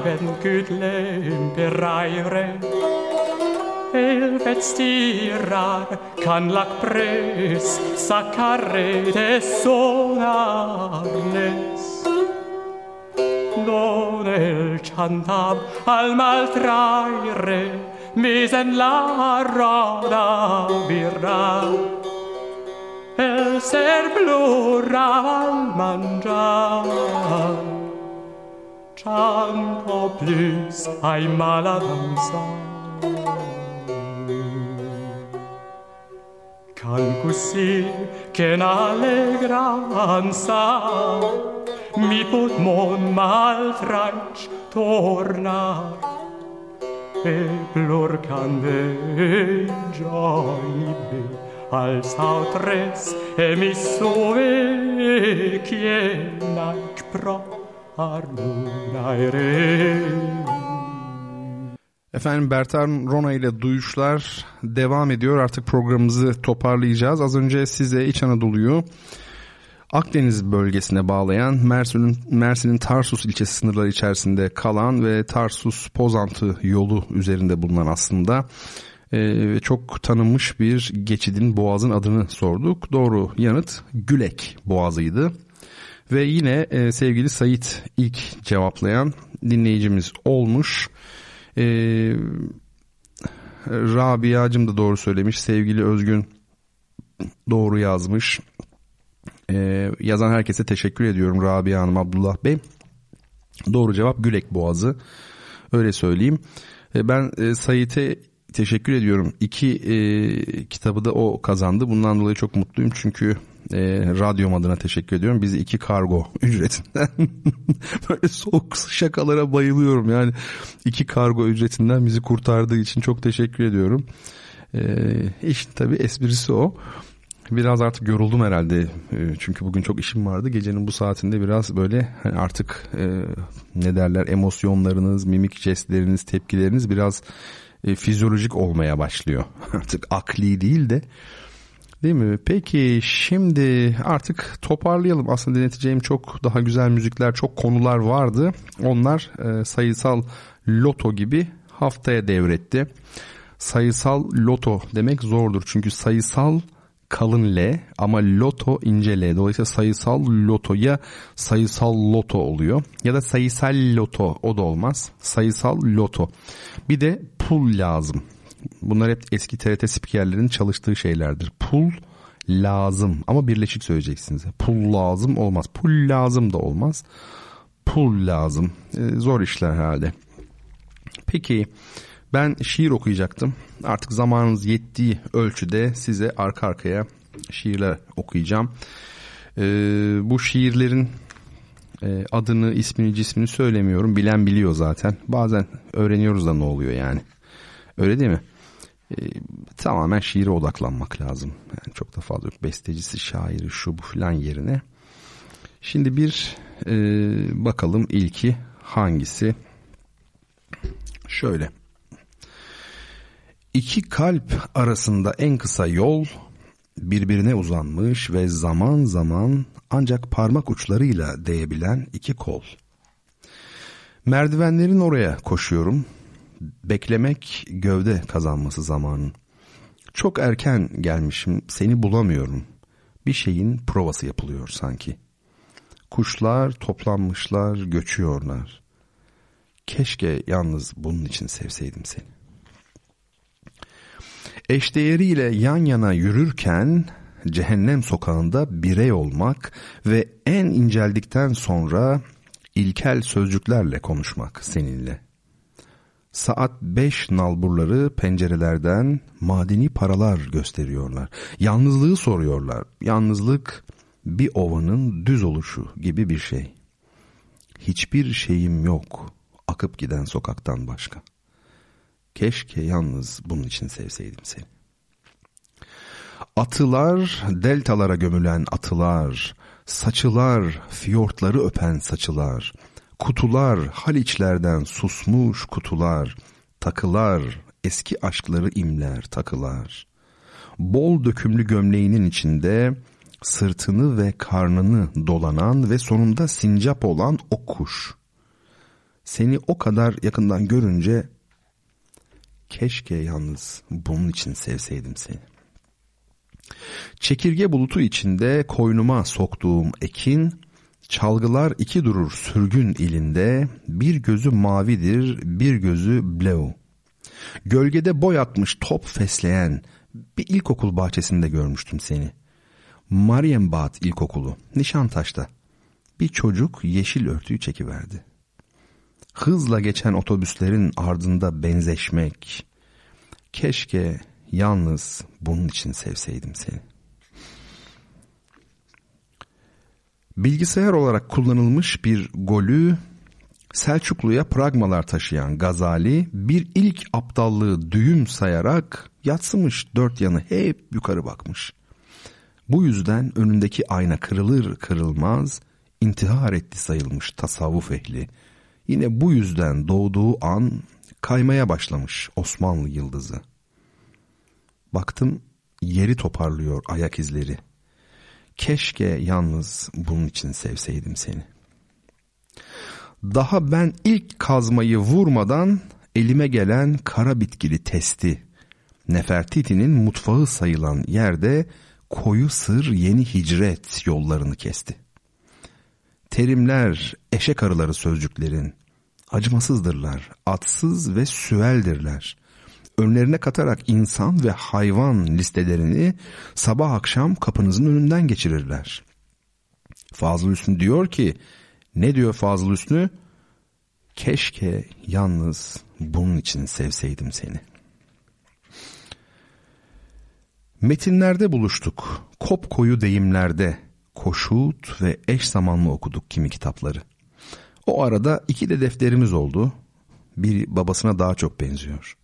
avondkutle imperaire Elvet stirar kanlak prös Sakarete sonarles Non el chantab al maltraire Misen la roda virar El ser plurava al mangiar chante plus ai maladanza Calcusi che n'allegranza mi pot mon mal franc tornar e plor cande gioibe al sautres e mi sove che nac prop Efendim Bertan Rona ile duyuşlar devam ediyor. Artık programımızı toparlayacağız. Az önce size İç Anadolu'yu Akdeniz bölgesine bağlayan Mersin'in Mersin'in Tarsus ilçesi sınırları içerisinde kalan ve Tarsus Pozantı yolu üzerinde bulunan aslında e, çok tanınmış bir geçidin boğazın adını sorduk. Doğru yanıt Gülek Boğazı'ydı. Ve yine e, sevgili Sayit ilk cevaplayan dinleyicimiz olmuş. E, Rabia'cım da doğru söylemiş. Sevgili Özgün doğru yazmış. E, yazan herkese teşekkür ediyorum Rabia Hanım, Abdullah Bey. Doğru cevap Gülek Boğazı. Öyle söyleyeyim. E, ben e, Sayit'e teşekkür ediyorum. İki e, kitabı da o kazandı. Bundan dolayı çok mutluyum çünkü e, radyom adına teşekkür ediyorum. Bizi iki kargo ücretinden böyle soğuk şakalara bayılıyorum. Yani iki kargo ücretinden bizi kurtardığı için çok teşekkür ediyorum. E, işte tabii esprisi o. Biraz artık yoruldum herhalde e, çünkü bugün çok işim vardı. Gecenin bu saatinde biraz böyle hani artık e, ne derler emosyonlarınız, mimik jestleriniz, tepkileriniz biraz e, fizyolojik olmaya başlıyor. Artık akli değil de değil mi? Peki şimdi artık toparlayalım. Aslında deneteceğim çok daha güzel müzikler, çok konular vardı. Onlar e, sayısal loto gibi haftaya devretti. Sayısal loto demek zordur. Çünkü sayısal kalın L ama loto ince L. Dolayısıyla sayısal loto ya sayısal loto oluyor ya da sayısal loto o da olmaz. Sayısal loto. Bir de pul lazım. Bunlar hep eski TRT spikerlerin çalıştığı şeylerdir. Pul lazım ama birleşik söyleyeceksiniz. Pul lazım olmaz. Pul lazım da olmaz. Pul lazım. Ee, zor işler herhalde. Peki ben şiir okuyacaktım. Artık zamanınız yettiği ölçüde size arka arkaya şiirler okuyacağım. Ee, bu şiirlerin e, adını, ismini, cismini söylemiyorum. Bilen biliyor zaten. Bazen öğreniyoruz da ne oluyor yani. Öyle değil mi? Ee, tamamen şiire odaklanmak lazım. Yani çok da fazla. Bestecisi, şairi, şu bu filan yerine. Şimdi bir e, bakalım ilki hangisi? Şöyle. İki kalp arasında en kısa yol birbirine uzanmış ve zaman zaman ancak parmak uçlarıyla değebilen iki kol. Merdivenlerin oraya koşuyorum. Beklemek gövde kazanması zamanın. Çok erken gelmişim, seni bulamıyorum. Bir şeyin provası yapılıyor sanki. Kuşlar toplanmışlar, göçüyorlar. Keşke yalnız bunun için sevseydim seni. Eşdeğeriyle yan yana yürürken cehennem sokağında birey olmak ve en inceldikten sonra ilkel sözcüklerle konuşmak seninle. Saat beş nalburları pencerelerden madeni paralar gösteriyorlar. Yalnızlığı soruyorlar. Yalnızlık bir ovanın düz oluşu gibi bir şey. Hiçbir şeyim yok akıp giden sokaktan başka. Keşke yalnız bunun için sevseydim seni. Atılar, deltalara gömülen atılar, saçılar, fiyortları öpen saçılar, kutular, haliçlerden susmuş kutular, takılar, eski aşkları imler takılar. Bol dökümlü gömleğinin içinde sırtını ve karnını dolanan ve sonunda sincap olan o kuş. Seni o kadar yakından görünce keşke yalnız bunun için sevseydim seni. Çekirge bulutu içinde koynuma soktuğum ekin, çalgılar iki durur sürgün ilinde, bir gözü mavidir, bir gözü bleu. Gölgede boy atmış top fesleyen bir ilkokul bahçesinde görmüştüm seni. Marienbad İlkokulu, Nişantaş'ta. Bir çocuk yeşil örtüyü çekiverdi. Hızla geçen otobüslerin ardında benzeşmek. Keşke yalnız bunun için sevseydim seni. Bilgisayar olarak kullanılmış bir golü Selçuklu'ya pragmalar taşıyan Gazali bir ilk aptallığı düğüm sayarak yatsımış dört yanı hep yukarı bakmış. Bu yüzden önündeki ayna kırılır kırılmaz intihar etti sayılmış tasavvuf ehli. Yine bu yüzden doğduğu an kaymaya başlamış Osmanlı yıldızı. Baktım yeri toparlıyor ayak izleri. Keşke yalnız bunun için sevseydim seni. Daha ben ilk kazmayı vurmadan elime gelen kara bitkili testi. Nefertiti'nin mutfağı sayılan yerde koyu sır yeni hicret yollarını kesti. Terimler eşek arıları sözcüklerin. Acımasızdırlar, atsız ve süeldirler. Önlerine katarak insan ve hayvan listelerini sabah akşam kapınızın önünden geçirirler. Fazıl Hüsnü diyor ki, ne diyor Fazıl Hüsnü? Keşke yalnız bunun için sevseydim seni. Metinlerde buluştuk, kop koyu deyimlerde, koşut ve eş zamanlı okuduk kimi kitapları. O arada iki de defterimiz oldu. Bir babasına daha çok benziyor.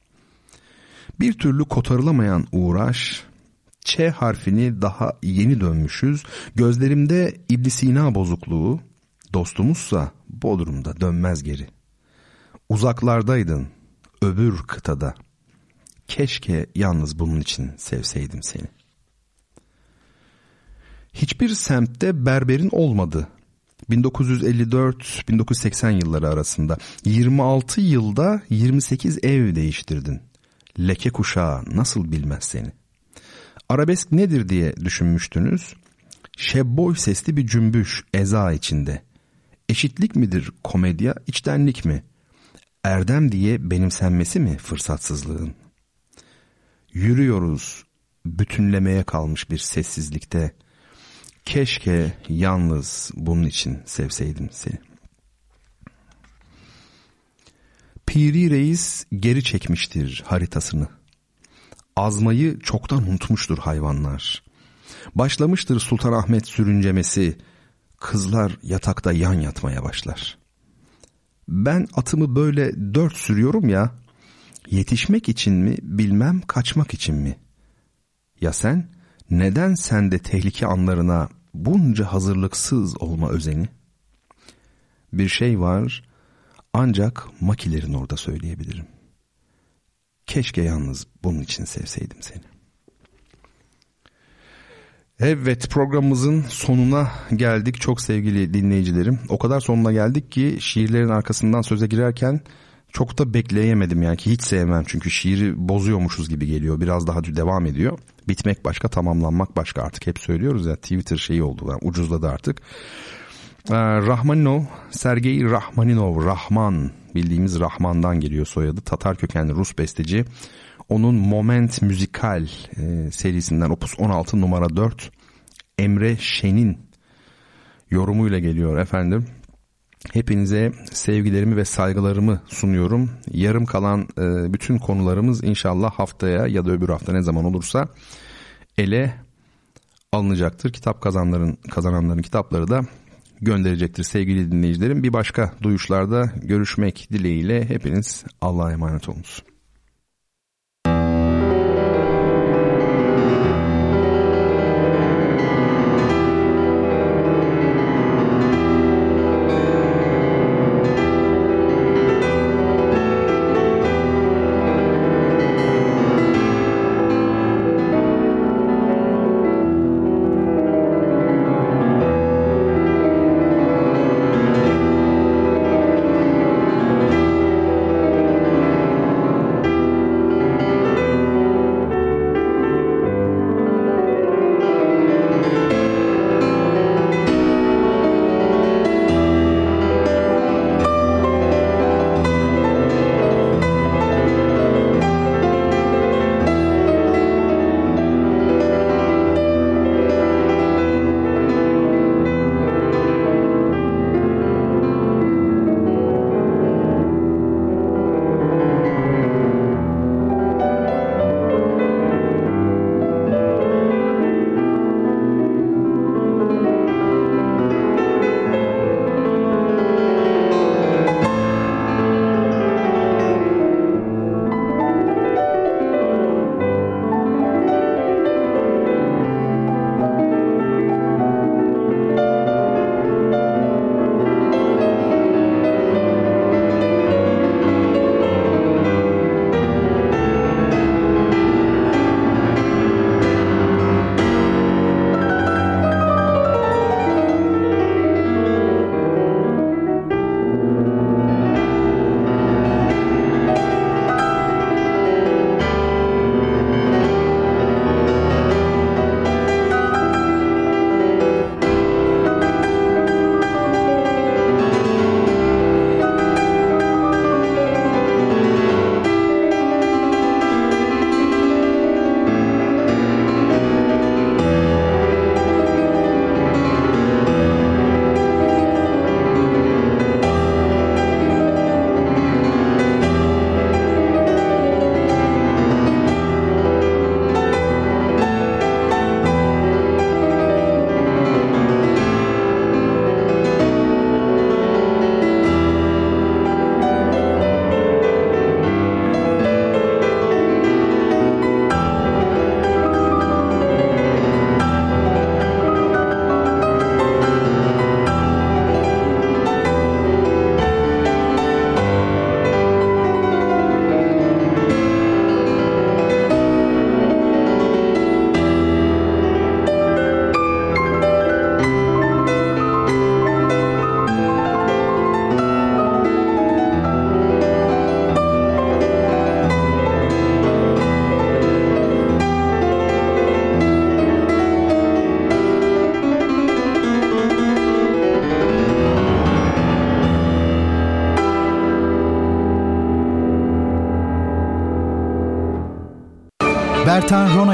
Bir türlü kotarılamayan uğraş, Ç harfini daha yeni dönmüşüz. Gözlerimde İbn Sina bozukluğu, dostumuzsa Bodrum'da dönmez geri. Uzaklardaydın, öbür kıtada. Keşke yalnız bunun için sevseydim seni. Hiçbir semtte berberin olmadı 1954-1980 yılları arasında 26 yılda 28 ev değiştirdin. Leke kuşağı nasıl bilmez seni? Arabesk nedir diye düşünmüştünüz. Şebboy sesli bir cümbüş eza içinde. Eşitlik midir komedya, içtenlik mi? Erdem diye benimsenmesi mi fırsatsızlığın? Yürüyoruz bütünlemeye kalmış bir sessizlikte. Keşke yalnız bunun için sevseydim seni. Piri Reis geri çekmiştir haritasını. Azmayı çoktan unutmuştur hayvanlar. Başlamıştır Sultanahmet sürüncemesi. Kızlar yatakta yan yatmaya başlar. Ben atımı böyle dört sürüyorum ya. Yetişmek için mi bilmem kaçmak için mi? Ya sen neden sende tehlike anlarına bunca hazırlıksız olma özeni? Bir şey var ancak makilerin orada söyleyebilirim. Keşke yalnız bunun için sevseydim seni. Evet programımızın sonuna geldik çok sevgili dinleyicilerim. O kadar sonuna geldik ki şiirlerin arkasından söze girerken çok da bekleyemedim yani ki hiç sevmem çünkü şiiri bozuyormuşuz gibi geliyor. Biraz daha devam ediyor. Bitmek başka tamamlanmak başka artık hep söylüyoruz ya Twitter şeyi oldu yani ucuzladı artık. Ee, Rahmaninov, Sergey Rahmaninov, Rahman bildiğimiz Rahman'dan geliyor soyadı. Tatar kökenli Rus besteci. Onun Moment Müzikal e, serisinden Opus 16 numara 4 Emre Şen'in yorumuyla geliyor efendim. Hepinize sevgilerimi ve saygılarımı sunuyorum. Yarım kalan e, bütün konularımız inşallah haftaya ya da öbür hafta ne zaman olursa ele alınacaktır. Kitap kazanların kazananların kitapları da gönderecektir sevgili dinleyicilerim. Bir başka duyuşlarda görüşmek dileğiyle hepiniz Allah'a emanet olunuz.